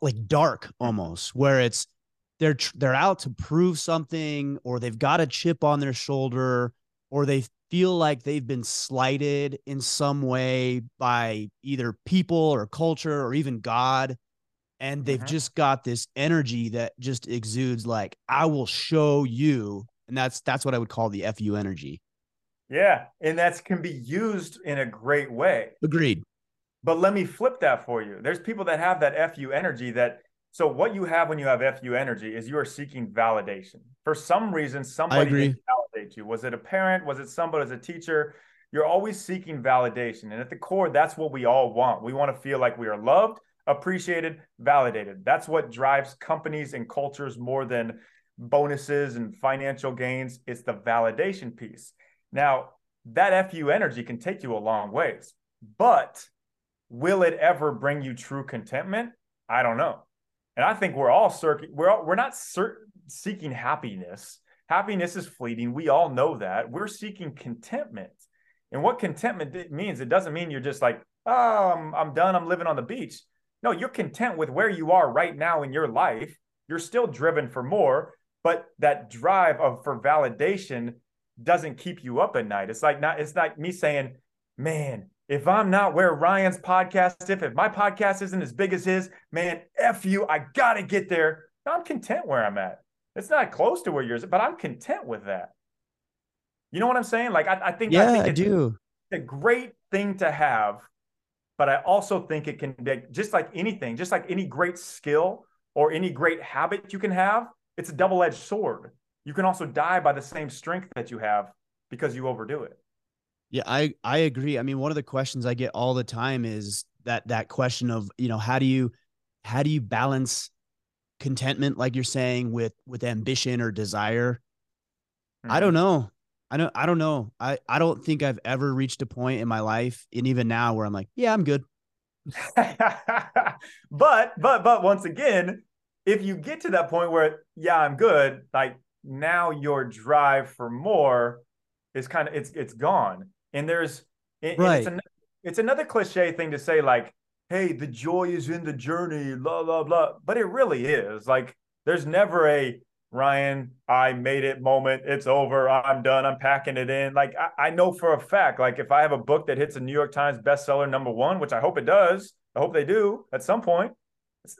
like dark almost where it's they're they're out to prove something or they've got a chip on their shoulder or they feel like they've been slighted in some way by either people or culture or even God and they've mm-hmm. just got this energy that just exudes like I will show you and that's that's what I would call the FU energy. Yeah, and that can be used in a great way. Agreed. But let me flip that for you. There's people that have that FU energy that So what you have when you have FU energy is you are seeking validation. For some reason, somebody didn't validate you. Was it a parent? Was it somebody as a teacher? You're always seeking validation. And at the core, that's what we all want. We want to feel like we are loved, appreciated, validated. That's what drives companies and cultures more than bonuses and financial gains. It's the validation piece. Now, that FU energy can take you a long ways, but will it ever bring you true contentment? I don't know. And I think we're all circuit we're all, we're not seeking happiness. Happiness is fleeting. We all know that. We're seeking contentment. And what contentment means, it doesn't mean you're just like, oh, I'm, I'm done. I'm living on the beach. No, you're content with where you are right now in your life. You're still driven for more, but that drive of for validation doesn't keep you up at night. It's like not. It's like me saying, "Man, if I'm not where Ryan's podcast, if if my podcast isn't as big as his, man, f you. I gotta get there. I'm content where I'm at. It's not close to where yours, but I'm content with that. You know what I'm saying? Like I, I think yeah, I, think I do. A great thing to have, but I also think it can be just like anything, just like any great skill or any great habit you can have. It's a double-edged sword. You can also die by the same strength that you have because you overdo it. Yeah, I I agree. I mean, one of the questions I get all the time is that that question of you know how do you how do you balance contentment like you're saying with with ambition or desire mm-hmm. i don't know I don't I don't know. I I don't think I've ever reached a point in my life and even now where I'm like, yeah, I'm good. [LAUGHS] but but but once again, if you get to that point where yeah, I'm good, like now your drive for more is kind of it's it's gone. And there's and right. it's, an, it's another cliche thing to say like, hey, the joy is in the journey, blah blah blah, but it really is. Like there's never a Ryan, I made it moment. It's over. I'm done. I'm packing it in. Like I, I, know for a fact, like if I have a book that hits a New York Times bestseller number one, which I hope it does, I hope they do at some point.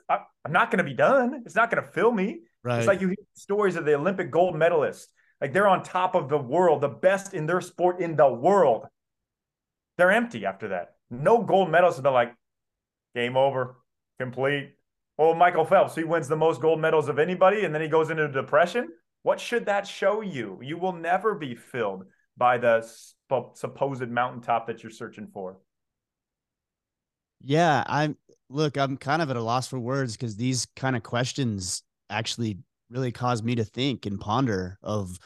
I, am not going to be done. It's not going to fill me. Right. It's like you hear stories of the Olympic gold medalists. Like they're on top of the world, the best in their sport in the world. They're empty after that. No gold medals have been like, game over, complete. Well, Michael Phelps, he wins the most gold medals of anybody, and then he goes into depression. What should that show you? You will never be filled by the supposed mountaintop that you're searching for. Yeah, I'm look, I'm kind of at a loss for words because these kind of questions actually really cause me to think and ponder of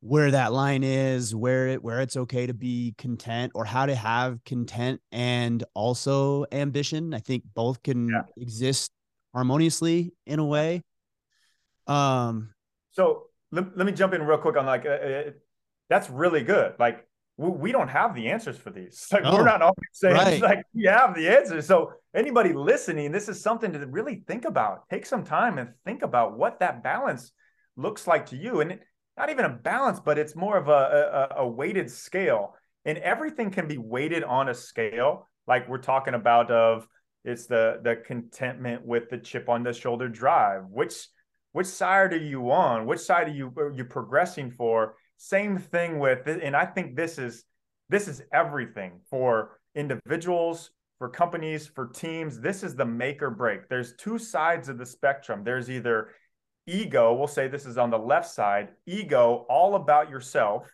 where that line is, where it where it's okay to be content or how to have content and also ambition. I think both can yeah. exist harmoniously in a way. Um, so let, let me jump in real quick on like, uh, uh, that's really good. Like we, we, don't have the answers for these. [LAUGHS] Like oh, we're not always saying [LAUGHS] right. like we have the answers. So anybody listening, this is something to really think about. Take some time and think about what that balance looks like to you. And not even a balance, but it's more of a, a, a weighted scale. And everything can be weighted on a scale, like we're talking about of it's the the contentment with the chip on the shoulder drive. Which which side are you on? Which side are you are you progressing for? Same thing with and I think this is this is everything for individuals, for companies, for teams. This is the make or break. There's two sides of the spectrum. There's either ego, we'll say this is on the left side, ego, all about yourself,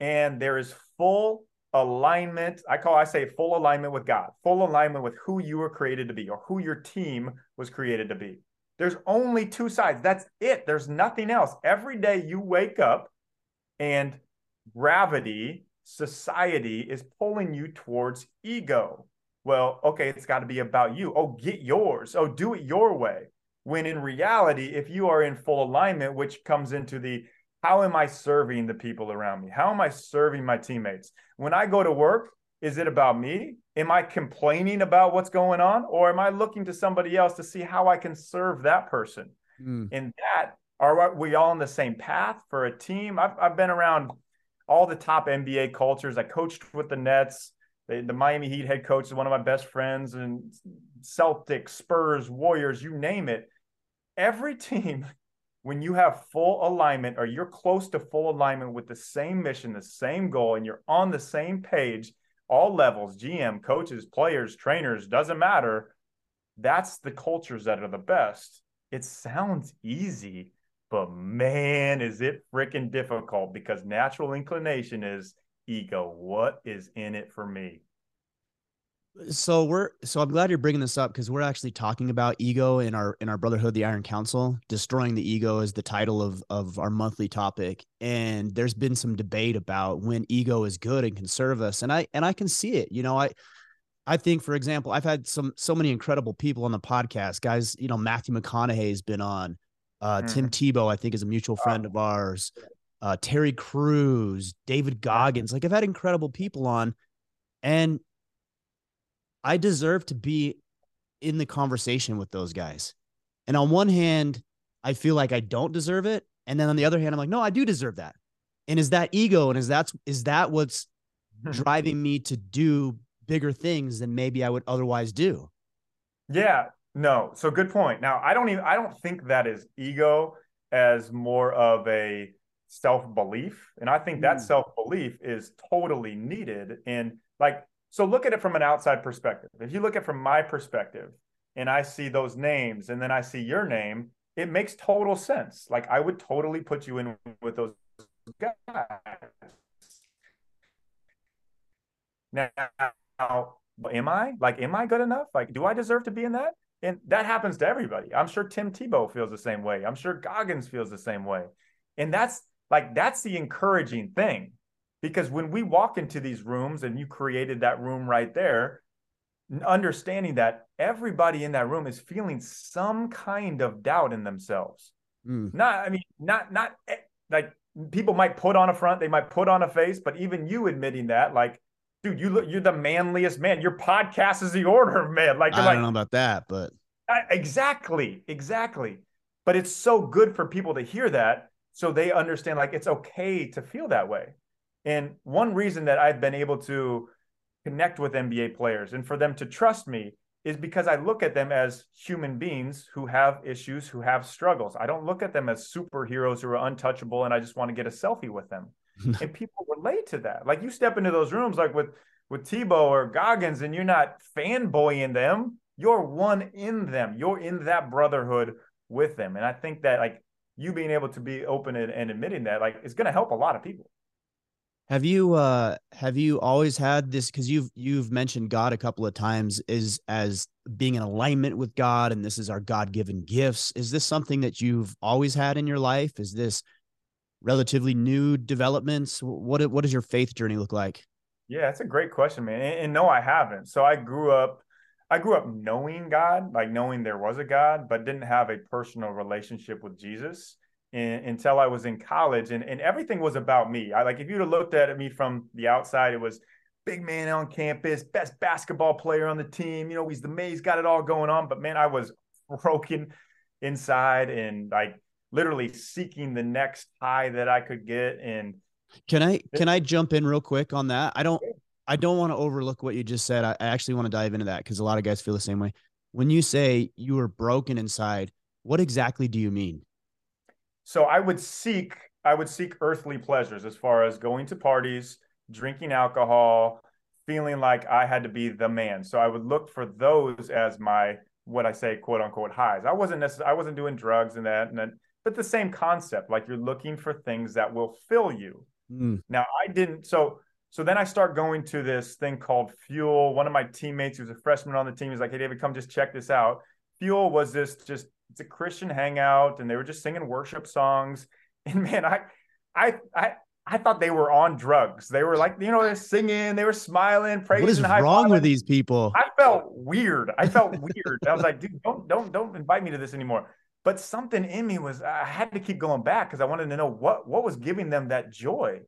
and there is full alignment. I call, I say full alignment with God, full alignment with who you were created to be or who your team was created to be. There's only two sides. That's it. There's nothing else. Every day you wake up and gravity, society is pulling you towards ego. Well, okay, it's got to be about you. Oh, get yours. Oh, do it your way. When in reality, if you are in full alignment, which comes into the how am I serving the people around me? How am I serving my teammates? When I go to work, is it about me? Am I complaining about what's going on? Or am I looking to somebody else to see how I can serve that person? Mm. And that, are we all on the same path for a team? I've, I've been around all the top NBA cultures. I coached with the Nets. The, the Miami Heat head coach is one of my best friends, and Celtics, Spurs, Warriors, you name it. Every team when you have full alignment or you're close to full alignment with the same mission, the same goal, and you're on the same page, all levels, GM, coaches, players, trainers, doesn't matter. That's the cultures that are the best. it sounds easy, but man, is it freaking difficult because natural inclination is ego. What is in it for me? so we're so i'm glad you're bringing this up because we're actually talking about ego in our in our brotherhood the iron council. Destroying the ego is the title of of our monthly topic. And there's been some debate about when ego is good and can serve us. And i and i can see it. You know i i think for example i've had some so many incredible people on the podcast. Guys you know matthew mcconaughey has been on uh mm-hmm. tim tebow i think is a mutual friend of ours uh terry crews david goggins like i've had incredible people on and I deserve to be in the conversation with those guys. And on one hand, I feel like I don't deserve it. And then on the other hand, I'm like, no, I do deserve that. And is that ego? And is that is that what's driving me to do bigger things than maybe I would otherwise do? Yeah, no. So good point. Now I don't even I don't think that is ego as more of a self-belief. And I think that mm. self-belief is totally needed. And like so look at it from an outside perspective. If you look at it from my perspective and I see those names and then I see your name, it makes total sense. Like I would totally put you in with those guys. Now, am I like, am I good enough? Like, do I deserve to be in that? And that happens to everybody. I'm sure Tim Tebow feels the same way. I'm sure Goggins feels the same way. And that's like, that's the encouraging thing because when we walk into these rooms and you created that room right there, understanding that everybody in that room is feeling some kind of doubt in themselves. Mm. Not, I mean, not, not eh, like people might put on a front, they might put on a face, but even you admitting that, like, dude, you look, you're the manliest man. Your podcast is the order, of [LAUGHS] man. Like, I like, don't know about that, but exactly, exactly. But it's so good for people to hear that, so they understand, like, it's okay to feel that way. And one reason that I've been able to connect with NBA players and for them to trust me is because I look at them as human beings who have issues, who have struggles. I don't look at them as superheroes who are untouchable and I just want to get a selfie with them. [LAUGHS] and people relate to that. Like you step into those rooms like with with Tebow or Goggins and you're not fanboying them, you're one in them. You're in that brotherhood with them. And I think that like you being able to be open and, and admitting that like is going to help a lot of people. Have you uh have you always had this cuz you've you've mentioned God a couple of times is as being in alignment with God and this is our God-given gifts. Is this something that you've always had in your life? Is this relatively new developments? What what does your faith journey look like? Yeah, that's a great question, man. And, and no, I haven't. So I grew up I grew up knowing God, like knowing there was a God, but didn't have a personal relationship with Jesus in, until I was in college, and and everything was about me. I like if you'd have looked at me from the outside, it was big man on campus, best basketball player on the team. You know, he's the man, he's got it all going on. But man, I was broken inside and like literally seeking the next high that I could get. And can I can I jump in real quick on that? I don't I don't want to overlook what you just said. I, I actually want to dive into that because a lot of guys feel the same way. When you say you were broken inside, what exactly do you mean? so I would seek I would seek earthly pleasures as far as going to parties, drinking alcohol, feeling like I had to be the man. So I would look for those as my what I say quote unquote highs. I wasn't necessarily I wasn't doing drugs and that and then but the same concept like you're looking for things that will fill you. Mm. Now I didn't so so then I start going to this thing called Fuel. One of my teammates who's a freshman on the team is like, "Hey David, come just check this out." Fuel was this just it's a Christian hangout, and they were just singing worship songs. [LAUGHS] And man, I, I, I, I thought they were on drugs. They were like, you know, they're singing, they were smiling, praising. What is wrong with these people? I felt weird. I felt weird. I was like, dude, don't, don't, don't invite me to this anymore. But something in me was, I had to keep going back because I wanted to know what, what was giving them that joy.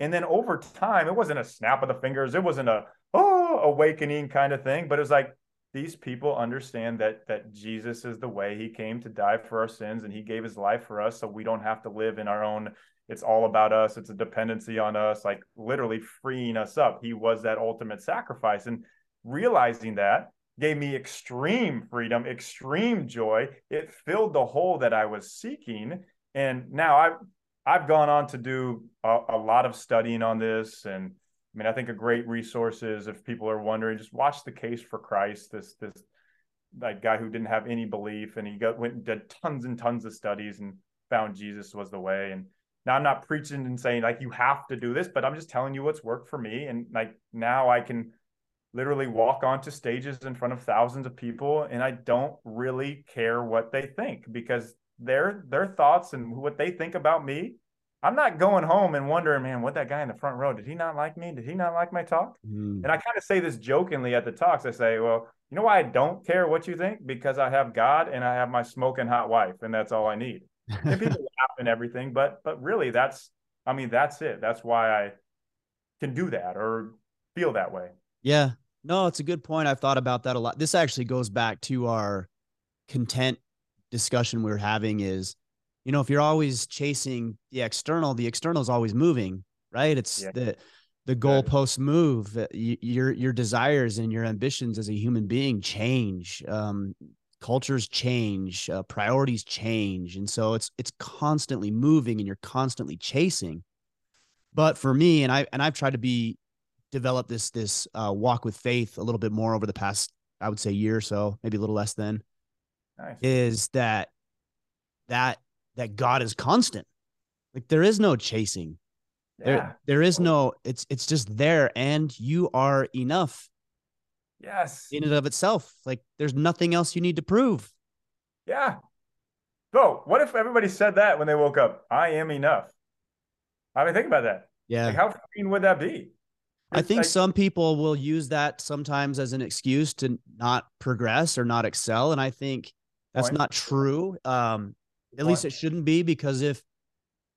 And then over time, it wasn't a snap of the fingers. It wasn't a oh awakening kind of thing, but it was like these people understand that that Jesus is the way he came to die for our sins and he gave his life for us so we don't have to live in our own it's all about us it's a dependency on us like literally freeing us up he was that ultimate sacrifice and realizing that gave me extreme freedom extreme joy it filled the hole that I was seeking and now I've I've gone on to do a, a lot of studying on this and I mean, I think a great resource is if people are wondering, just watch the case for Christ. This this like guy who didn't have any belief and he got went and did tons and tons of studies and found Jesus was the way. And now I'm not preaching and saying like you have to do this, but I'm just telling you what's worked for me. And like now I can literally walk onto stages in front of thousands of people and I don't really care what they think because their their thoughts and what they think about me I'm not going home and wondering, man, what that guy in the front row, did he not like me? Did he not like my talk? Mm. And I kind of say this jokingly at the talks. I say, well, you know why I don't care what you think? Because I have God and I have my smoking hot wife, and that's all I need. and people [LAUGHS] laugh and everything, but but really that's I mean, that's it. That's why I can do that or feel that way. Yeah. No, it's a good point. I've thought about that a lot. This actually goes back to our content discussion we are having is you know, if you're always chasing the external, the external is always moving, right? It's yeah. the the goalposts move. Uh, your your desires and your ambitions as a human being change. Um, cultures change, uh, priorities change, and so it's it's constantly moving, and you're constantly chasing. But for me, and I and I've tried to be develop this this uh, walk with faith a little bit more over the past, I would say, year or so, maybe a little less than. Nice. Is that that that God is constant. Like there is no chasing. Yeah. There, there is no, it's it's just there and you are enough. Yes. In and of itself. Like there's nothing else you need to prove. Yeah. So what if everybody said that when they woke up? I am enough. I mean, think about that. Yeah. Like how freeing would that be? I think like, some people will use that sometimes as an excuse to not progress or not excel. And I think that's point. not true. Um, at least it shouldn't be because if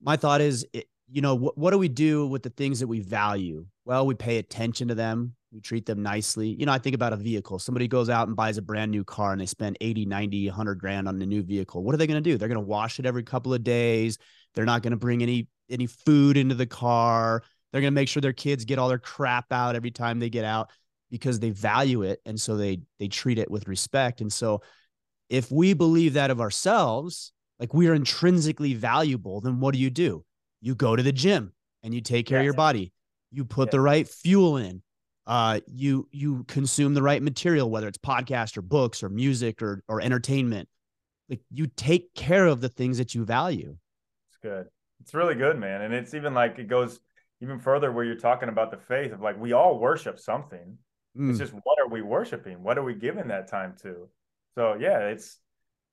my thought is, it, you know, what, what do we do with the things that we value? Well, we pay attention to them. We treat them nicely. You know, I think about a vehicle. Somebody goes out and buys a brand new car and they spend 80, 90, 100 grand on a new vehicle. What are they going to do? They're going to wash it every couple of days. They're not going to bring any any food into the car. They're going to make sure their kids get all their crap out every time they get out because they value it and so they they treat it with respect. And so if we believe that of ourselves, like we are intrinsically valuable, then what do you do? You go to the gym and you take care yes. of your body. You put yes. the right fuel in. Uh, you you consume the right material, whether it's podcast or books or music or or entertainment. Like you take care of the things that you value. It's good. It's really good, man. And it's even like it goes even further where you're talking about the faith of like we all worship something. Mm. It's just what are we worshiping? What are we giving that time to? So yeah, it's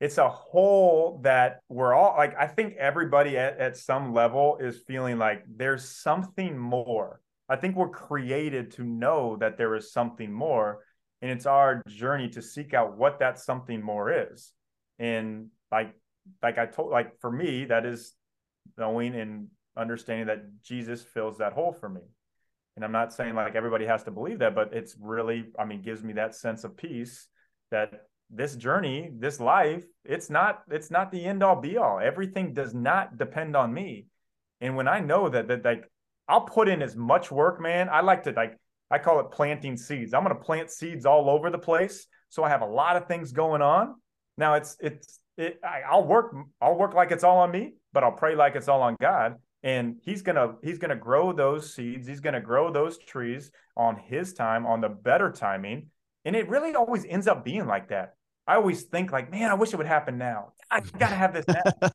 it's a whole that we're all like i think everybody at, at some level is feeling like there's something more i think we're created to know that there is something more and it's our journey to seek out what that something more is and like like i told like for me that is knowing and understanding that jesus fills that hole for me and i'm not saying like everybody has to believe that but it's really i mean gives me that sense of peace that this journey, this life, it's not it's not the end all be all. Everything does not depend on me. And when I know that that like I'll put in as much work, man. I like to like I call it planting seeds. I'm going to plant seeds all over the place, so I have a lot of things going on. Now it's it's it, I, I'll work I'll work like it's all on me, but I'll pray like it's all on God. And he's gonna he's gonna grow those seeds. He's gonna grow those trees on his time, on the better timing. And it really always ends up being like that. I always think like, man, I wish it would happen now. I [LAUGHS] gotta have this now.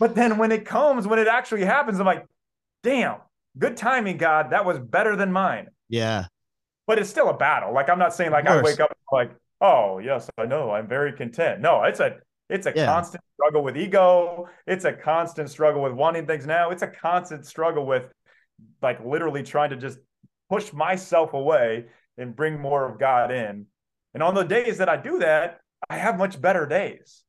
but then when it comes, when it actually happens, I'm like, damn, good timing, God. That was better than mine. Yeah. But it's still a battle. Like I'm not saying like I wake up like, oh yes, I know, I'm very content. No, it's a it's a yeah. constant struggle with ego. It's a constant struggle with wanting things now. It's a constant struggle with like literally trying to just push myself away and bring more of God in. And on the days that I do that, I have much better days.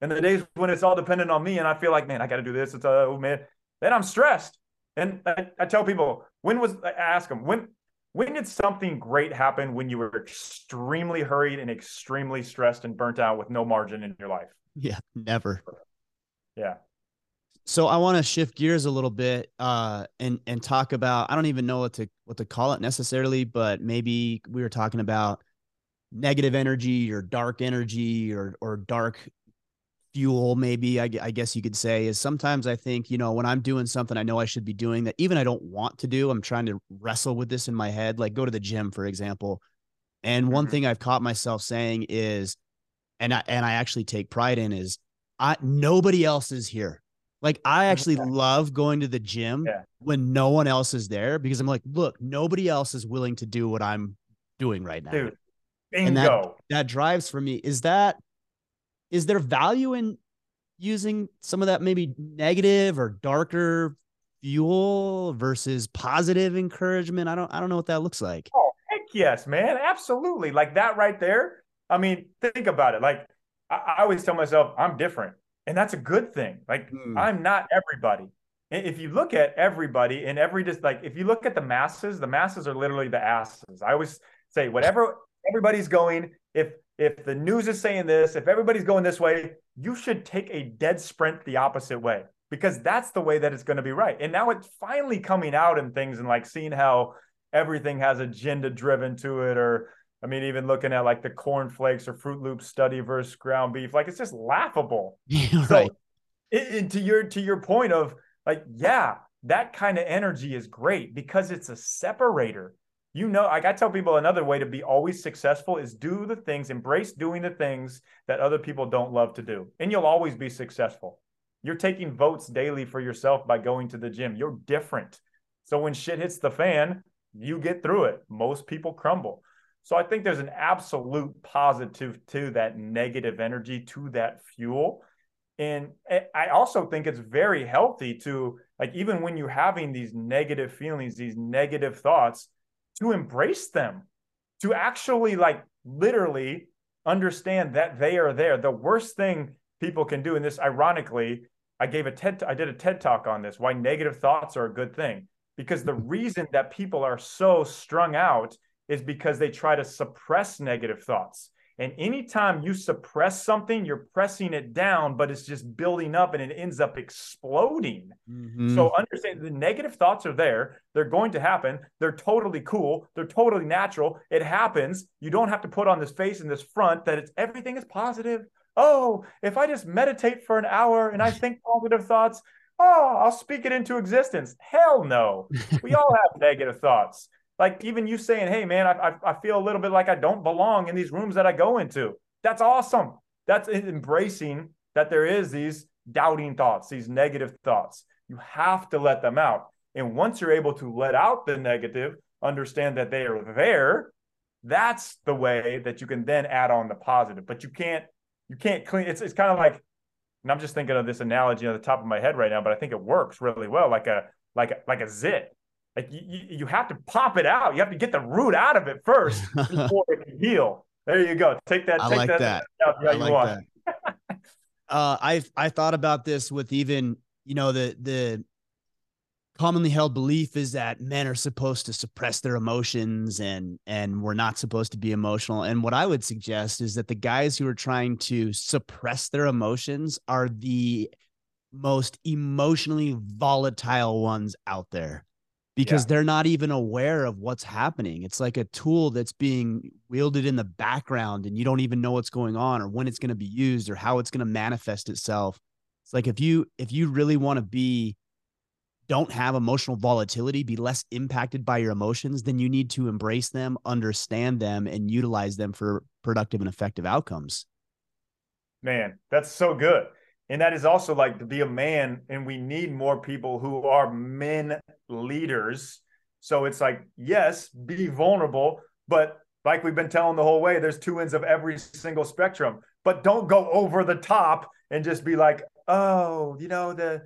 And the days when it's all dependent on me and I feel like, man, I got to do this. It's a, oh man, then I'm stressed. And I, I tell people, when was, I ask them, when, when did something great happen when you were extremely hurried and extremely stressed and burnt out with no margin in your life? Yeah, never. Yeah. So I want to shift gears a little bit uh, and and talk about I don't even know what to what to call it necessarily, but maybe we were talking about negative energy or dark energy or or dark fuel maybe I, I, guess you could say is sometimes i think you know when i'm doing something i know i should be doing that even i don't want to do i'm trying to wrestle with this in my head like go to the gym for example and one mm-hmm. thing i've caught myself saying is and I and I actually take pride in is I nobody else is here. Like I mm-hmm. actually love going to the gym Yeah. when no one else is there because I'm like, look, nobody else is willing to do what I'm doing right now. Dude, And that- bingo. That drives for me. Is that is there value in using some of that maybe negative or darker fuel versus positive encouragement? I don't I don't know what that looks like. Oh, heck yes, man. Absolutely. Like that right there. I mean, think about it. Like I, I always tell myself, I'm different. And that's a good thing. Like Mm. I'm not everybody. If you look at everybody and every just like if you look at the masses, the masses are literally the asses. I always say whatever everybody's going, if if the news is saying this, if everybody's going this way, you should take a dead sprint the opposite way because that's the way that it's going to be right. And now it's finally coming out in things and like seeing how everything has agenda driven to it or I mean even looking at like the cornflakes or Fruit Loops study versus ground beef like it's just laughable. [LAUGHS] So right. it- to your to your point of like, yeah, that kind of energy is great because it's a separator. You know, like I tell people another way to be always successful is do the things, embrace doing the things that other people don't love to do, and you'll always be successful. You're taking votes daily for yourself by going to the gym. You're different. So when shit hits the fan, you get through it. Most people crumble. So I think there's an absolute positive to that negative energy, to that fuel. And I also think it's very healthy to, like, even when you're having these negative feelings, these negative thoughts, to embrace them, to actually, like, literally understand that they are there. The worst thing people can do, and this ironically, I gave a TED, I did a TED talk on this, why negative thoughts are a good thing. Because the mm-hmm. reason that people are so strung out is because they try to suppress negative thoughts. And anytime you suppress something, you're pressing it down, but it's just building up and it ends up exploding. Mhm. So understand the negative thoughts are there. They're going to happen. They're totally cool. They're totally natural. It happens. You don't have to put on this face and this front that it's everything is positive. Oh, if I just meditate for an hour and I [LAUGHS] think positive thoughts, oh, I'll speak it into existence. Hell no. We all have [LAUGHS] negative thoughts. Like even you saying, "Hey, man, I, I feel a little bit like I don't belong in these rooms that I go into." That's awesome. That's embracing that there is these doubting thoughts, these negative thoughts. You have to let them out. And once you're able to let out the negative, understand that they are there, that's the way that you can then add on the positive. But you can't you can't clean it's it's kind of like and I'm just thinking of this analogy on the top of my head right now, but I think it works really well like a like a, like a zit. Like you, you, have to pop it out. You have to get the root out of it first [LAUGHS] before it can heal. There you go. Take that. I take like that. that. out I you like that. uh, I I thought about this with even you know the the commonly held belief is that men are supposed to suppress their emotions and and we're not supposed to be emotional. And what I would suggest is that the guys who are trying to suppress their emotions are the most emotionally volatile ones out there because Yeah. they're not even aware of what's happening. It's like a tool that's being wielded in the background and you don't even know what's going on or when it's going to be used or how it's going to manifest itself. It's like if you if you really want to be don't have emotional volatility, be less impacted by your emotions, then you need to embrace them, understand them and utilize them for productive and effective outcomes. Man, that's so good. And that is also like to be a man, and we need more people who are men leaders. So it's like, yes, be vulnerable, but like we've been telling the whole way, there's two ends of every single spectrum. But don't go over the top and just be like, oh, you know, the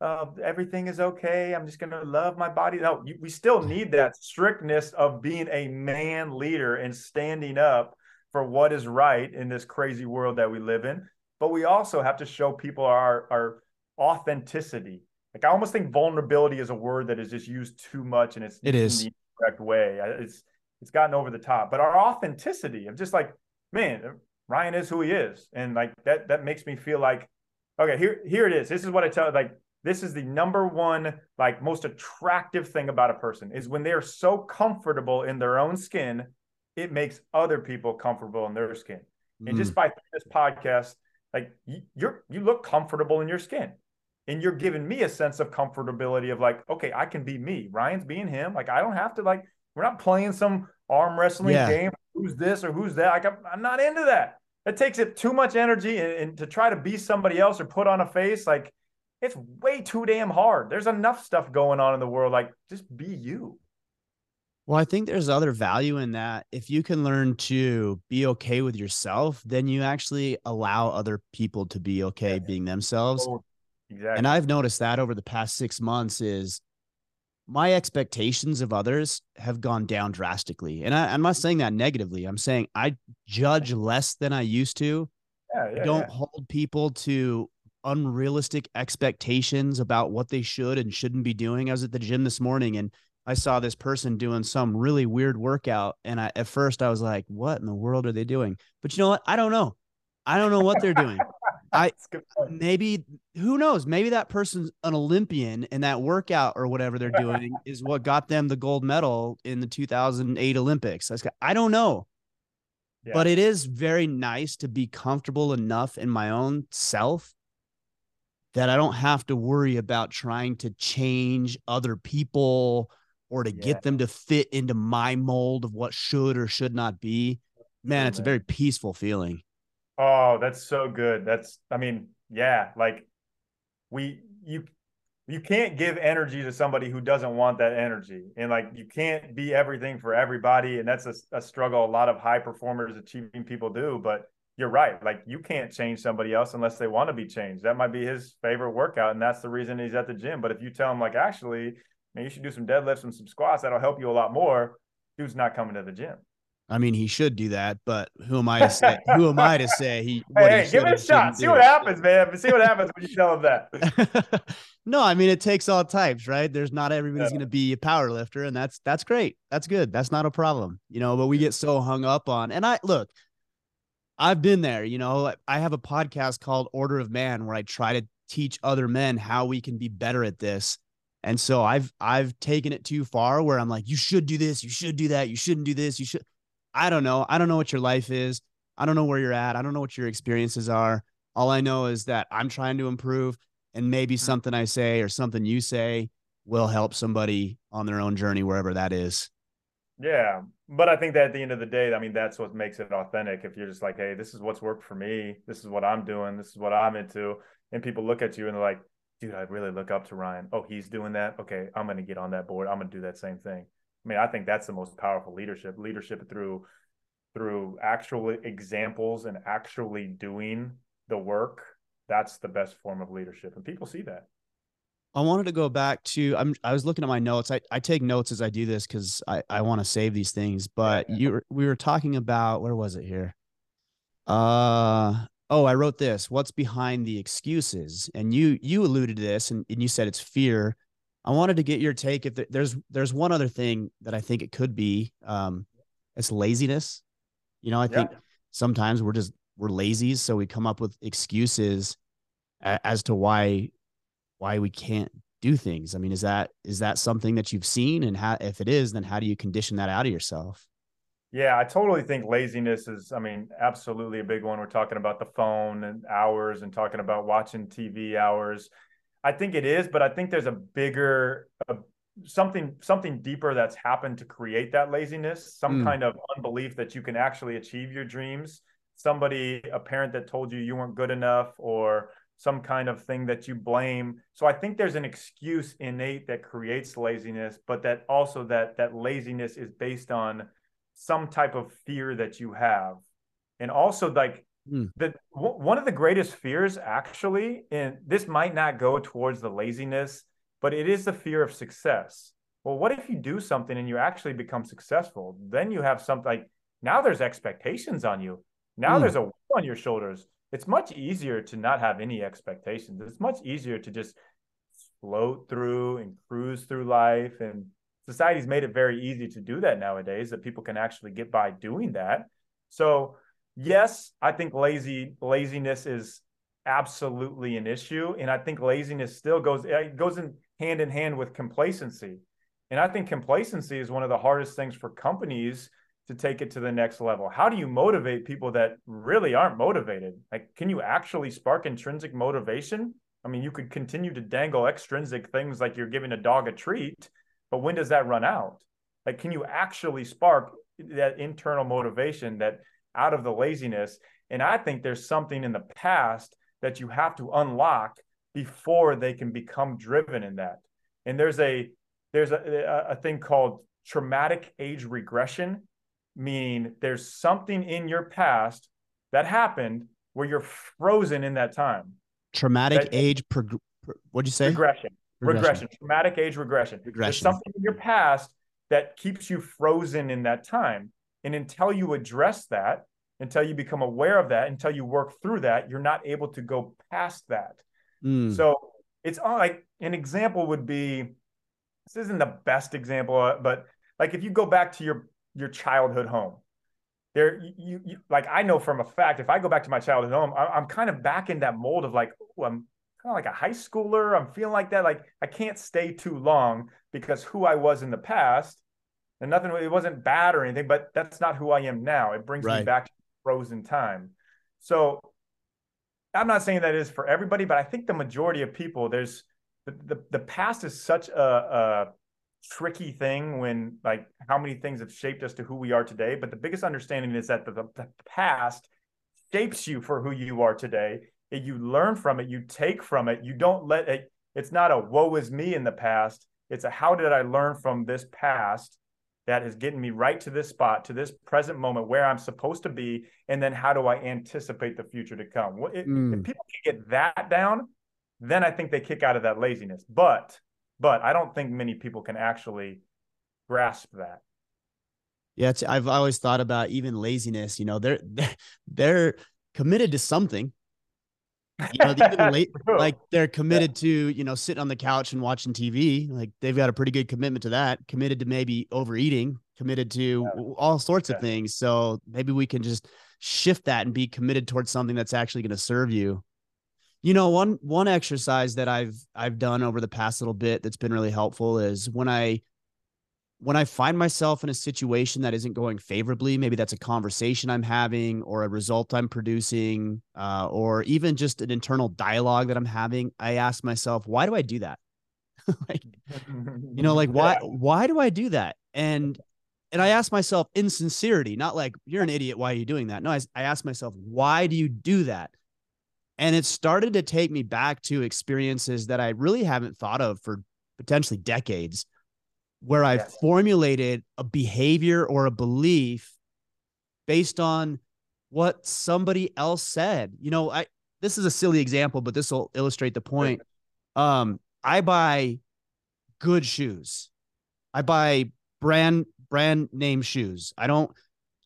uh, everything is okay. I'm just gonna love my body. No, you, we still need that strictness of being a man leader and standing up for what is right in this crazy world that we live in but we also have to show people our our authenticity. Like I almost think vulnerability is a word that is just used too much and it's It is. in the correct way. It's it's gotten over the top. But our authenticity of just like, man, Ryan is who he is. And like that that makes me feel like, okay, here here it is. This is what I tell like this is the number one like most attractive thing about a person is when they're so comfortable in their own skin, it makes other people comfortable in their skin. And just mm. by this podcast, like you, you're you look comfortable in your skin and you're giving me a sense of comfortability of like okay i can be me ryan's being him like i don't have to like we're not playing some arm wrestling Yeah. game who's this or who's that like I'm, I'm not into that It takes it too much energy and, and to try to be somebody else or put on a face. Like it's way too damn hard. There's enough stuff going on in the world. Like just be you. Well, I think there's other value in that. If you can learn to be okay with yourself, then you actually allow other people to be okay yeah. being themselves. Oh, exactly. And I've noticed that over the past six months is my expectations of others have gone down drastically. And I, am not saying that negatively. I'm saying I judge less than I used to. Yeah, yeah, I don't hold people to unrealistic expectations about what they should and shouldn't be doing. I was at the gym this morning and I saw this person doing some really weird workout. And I, at first I was like, what in the world are they doing? But you know what? I don't know. I don't know what they're doing. [LAUGHS] I maybe who knows? Maybe that person's an Olympian and that workout or whatever they're doing [LAUGHS] is what got them the gold medal in the 2008 Olympics. I don't know. Yeah. But it is very nice to be comfortable enough in my own self that I don't have to worry about trying to change other people or to yeah. get them to fit into my mold of what should or should not be. Man, it's a very peaceful feeling. Oh, that's so good. That's I mean, yeah, like we you you can't give energy to somebody who doesn't want that energy. And like you can't be everything for everybody. And that's a, a struggle a lot of high performers achieving people do. But you're right. Like you can't change somebody else unless they want to be changed. That might be his favorite workout, and that's the reason he's at the gym. But if you tell him like, actually, man, you should do some deadlifts and some squats, that'll help you a lot more. Dude's not coming to the gym. I mean, he should do that, but who am I to say? [LAUGHS] who am I to say he? hey, he give it a shot. See do. what happens, man. See what happens when you tell him that. [LAUGHS] no, I mean it takes all types, right? There's not everybody's yeah. going to be a power lifter, and that's that's great. That's good. That's not a problem, you know. But we get so hung up on, and I look, I've been there. You know, I have a podcast called Order of Man where I try to teach other men how we can be better at this. And so I've I've taken it too far where I'm like, you should do this, you should do that, you shouldn't do this, you should. I don't know. I don't know what your life is. I don't know where you're at. I don't know what your experiences are. All I know is that I'm trying to improve, and maybe mm-hmm. something I say or something you say will help somebody on their own journey, wherever that is. Yeah. But I think that at the end of the day, I mean, that's what makes it authentic. If you're just like, hey, this is what's worked for me, this is what I'm doing, this is what I'm into. And people look at you and they're like, dude, I really look up to Ryan. Oh, he's doing that. Okay, I'm going to get on that board. I'm going to do that same thing. I mean, I think that's the most powerful leadership. Leadership through through actual examples and actually doing the work. That's the best form of leadership, and people see that. I wanted to go back to I'm I was looking at my notes. I, I take notes as I do this because I, I want to save these things. But you were, we were talking about where was it here? Uh oh, I wrote this. What's behind the excuses? And you you alluded to this and, and you said it's fear. I wanted to get your take if there's there's one other thing that I think it could be. Um, it's laziness. You know, I think sometimes we're just we're lazy, so we come up with excuses as to why why we can't do things. I mean, is that is that something that you've seen, and how if it is, then how do you condition that out of yourself? Yeah, I totally think laziness is, I mean, absolutely a big one. We're talking about the phone and hours and talking about watching TV hours. I think it is, but I think there's a bigger, a, something something deeper that's happened to create that laziness some mm. kind of unbelief that you can actually achieve your dreams somebody a parent that told you you weren't good enough or some kind of thing that you blame so i think there's an excuse innate that creates laziness but that also that that laziness is based on some type of fear that you have. And also like mm. that w- one of the greatest fears actually and this might not go towards the laziness but it is the fear of success. Well what if you do something and you actually become successful? Then you have something like now there's expectations on you. Now mm. there's a weight on your shoulders. It's much easier to not have any expectations. It's much easier to just float through and cruise through life and society's made it very easy to do that nowadays that people can actually get by doing that. So yes i think lazy laziness is absolutely an issue and i think laziness still goes eh, it goes in hand in hand with complacency. And i think complacency is one of the hardest things for companies to take it to the next level. How do you motivate people that really aren't motivated? Like can you actually spark intrinsic motivation? I mean you could continue to dangle extrinsic things like you're giving a dog a treat but when does that run out? Like, can you actually spark that internal motivation that out of the laziness? And I think there's something in the past that you have to unlock before they can become driven in that. And there's a there's a, a thing called traumatic age regression, meaning there's something in your past that happened where you're frozen in that time. Traumatic that, age prog- what'd you say? Regression. Regression. Regression. Traumatic age regression. regression. There's something in your past that keeps you frozen in that time. And until you address that, until you become aware of that, until you work through that, you're not able to go past that. Mm. So it's all like an example would be this isn't the best example, uh, but like if you go back to your your childhood home, there you, you like I know from a fact if I go back to my childhood home, I, am kind of back in that mold of like oh, I'm kind of like a high schooler. I'm feeling like that. Like I can't stay too long because who I was in the past, and nothing. It wasn't bad or anything, but that's not who I am now. It brings right. me back to frozen time. So I'm not saying that is for everybody, but I think the majority of people, there's the, the, the past is such a, a tricky thing when like how many things have shaped us to who we are today. But the biggest understanding is that the, the past shapes you for who you are today. You learn from it, you take from it, you don't let it, it's not a woe is me in the past. It's a how did I learn from this past that is getting me right to this spot, to this present moment where I'm supposed to be, and then how do I anticipate the future to come? If, mm. if people can get that down, then I think they kick out of that laziness. But but I don't think many people can actually grasp that. Yeah, I've always thought about even laziness. You know, they're they're, [LAUGHS] they're committed to something. You know, [LAUGHS] late, like they're committed to you know sitting on the couch and watching TV. Like they've got a pretty good commitment to that. Committed to maybe overeating. Committed to yeah. all sorts yeah. of things. So maybe we can just shift that and be committed towards something that's actually going to serve you. You know, one one exercise that I've I've done over the past little bit that's been really helpful is when I when I find myself in a situation that isn't going favorably, maybe that's a conversation I'm having or a result I'm producing, uh, or even just an internal dialogue that I'm having, I ask myself, why do I do that? [LAUGHS] like, you know, like [LAUGHS] why why do I do that? And and I ask myself in sincerity, not like you're an idiot, why are you doing that? No, I, I ask myself, why do you do that? And it started to take me back to experiences that I really haven't thought of for potentially decades, where I yes. formulated a behavior or a belief based on what somebody else said. You know, I this is a silly example, but this will illustrate the point. Um, I buy good shoes. I buy brand brand name shoes. I don't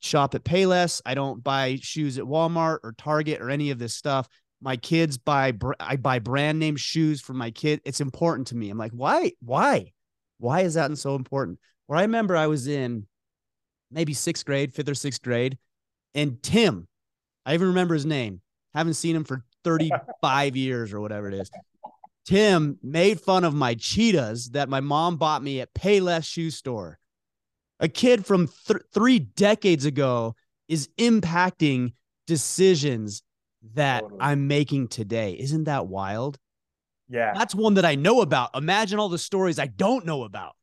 shop at Payless. I don't buy shoes at Walmart or Target or any of this stuff my kids buy I buy brand name shoes for my kid. It's important to me. I'm like, why? Why? Why is that so important? Well, I remember I was in maybe sixth grade, fifth or sixth grade, and Tim, I even remember his name. Haven't seen him for 35 years or whatever it is. Tim made fun of my cheetahs that my mom bought me at Payless shoe store. A kid from th- three decades ago is impacting decisions that totally. I'm making today. Isn't that wild? Yeah. That's one that I know about. Imagine all the stories I don't know about.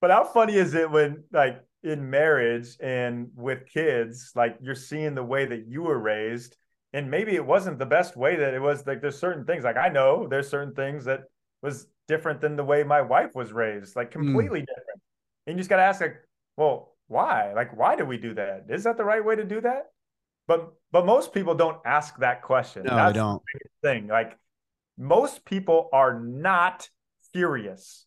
But how funny is it when, like, in marriage and with kids, like, you're seeing the way that you were raised, and maybe it wasn't the best way that it was. Like, there's certain things, like, I know there's certain things that was different than the way my wife was raised, like, hmm. completely mm. different. And you just got to ask, like, well, why? Like, why do we do that? Is that the right way to do that? But but most people don't ask that question. No, That's I don't. The thing like most people are not curious,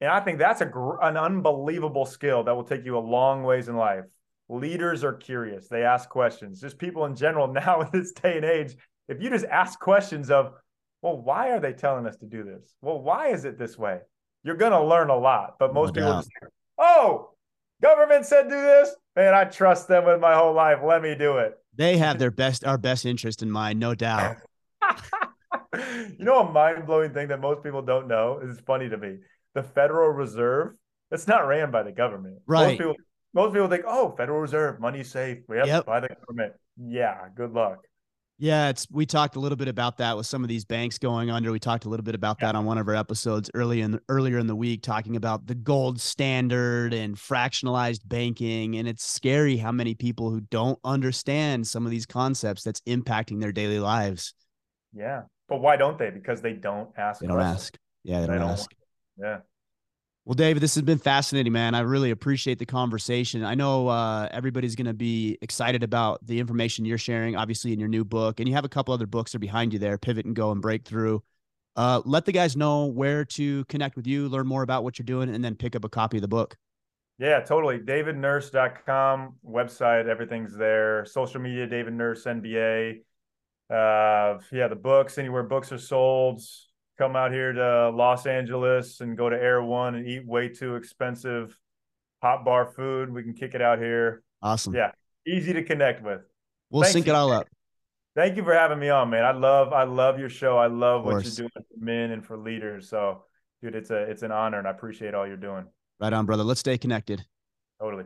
and I think that's a an unbelievable skill that will take you a long ways in life. Leaders are curious; they ask questions. Just people in general [LAUGHS] now in this day and age, if you just ask questions of, well, why are they telling us to do this? Well, why is it this way? You're gonna learn a lot. But most no people just, oh, government said do this, and I trust them with my whole life. Let me do it. They have their best, our best interest in mind, no doubt. [LAUGHS] you know, a mind blowing thing that most people don't know is funny to me. The Federal Reserve, it's not ran by the government. Right. Most people, most people think, oh, Federal Reserve, money safe. We have yep. to buy the government. Yeah, good luck. Yeah, it's we talked a little bit about that with some of these banks going under. We talked a little bit about that on one of our episodes early in earlier in the week, talking about the gold standard and fractionalized banking. And it's scary how many people who don't understand some of these concepts that's impacting their daily lives. Yeah. But why don't they? Because they don't ask. They don't questions. ask. Yeah, they don't, they don't ask. Yeah. Well, David, this has been fascinating, man. I really appreciate the conversation. I know uh, everybody's going to be excited about the information you're sharing, obviously, in your new book. And you have a couple other books that are behind you there Pivot and Go and Breakthrough. Uh, let the guys know where to connect with you, learn more about what you're doing, and then pick up a copy of the book. Yeah, totally. DavidNurse.com website, everything's there. Social media, David Nurse NBA. Uh, yeah, the books, anywhere books are sold come out here to Los Angeles and go to Erewhon and eat way too expensive hot bar food. We can kick it out here. Awesome. Yeah. Easy to connect with. We'll Thanks sync it all up. Thank you for having me on, man. I love I love your show. I love what you're doing for men and for leaders. So, dude, it's a it's an honor and I appreciate all you're doing. Right on, brother. Let's stay connected. Totally.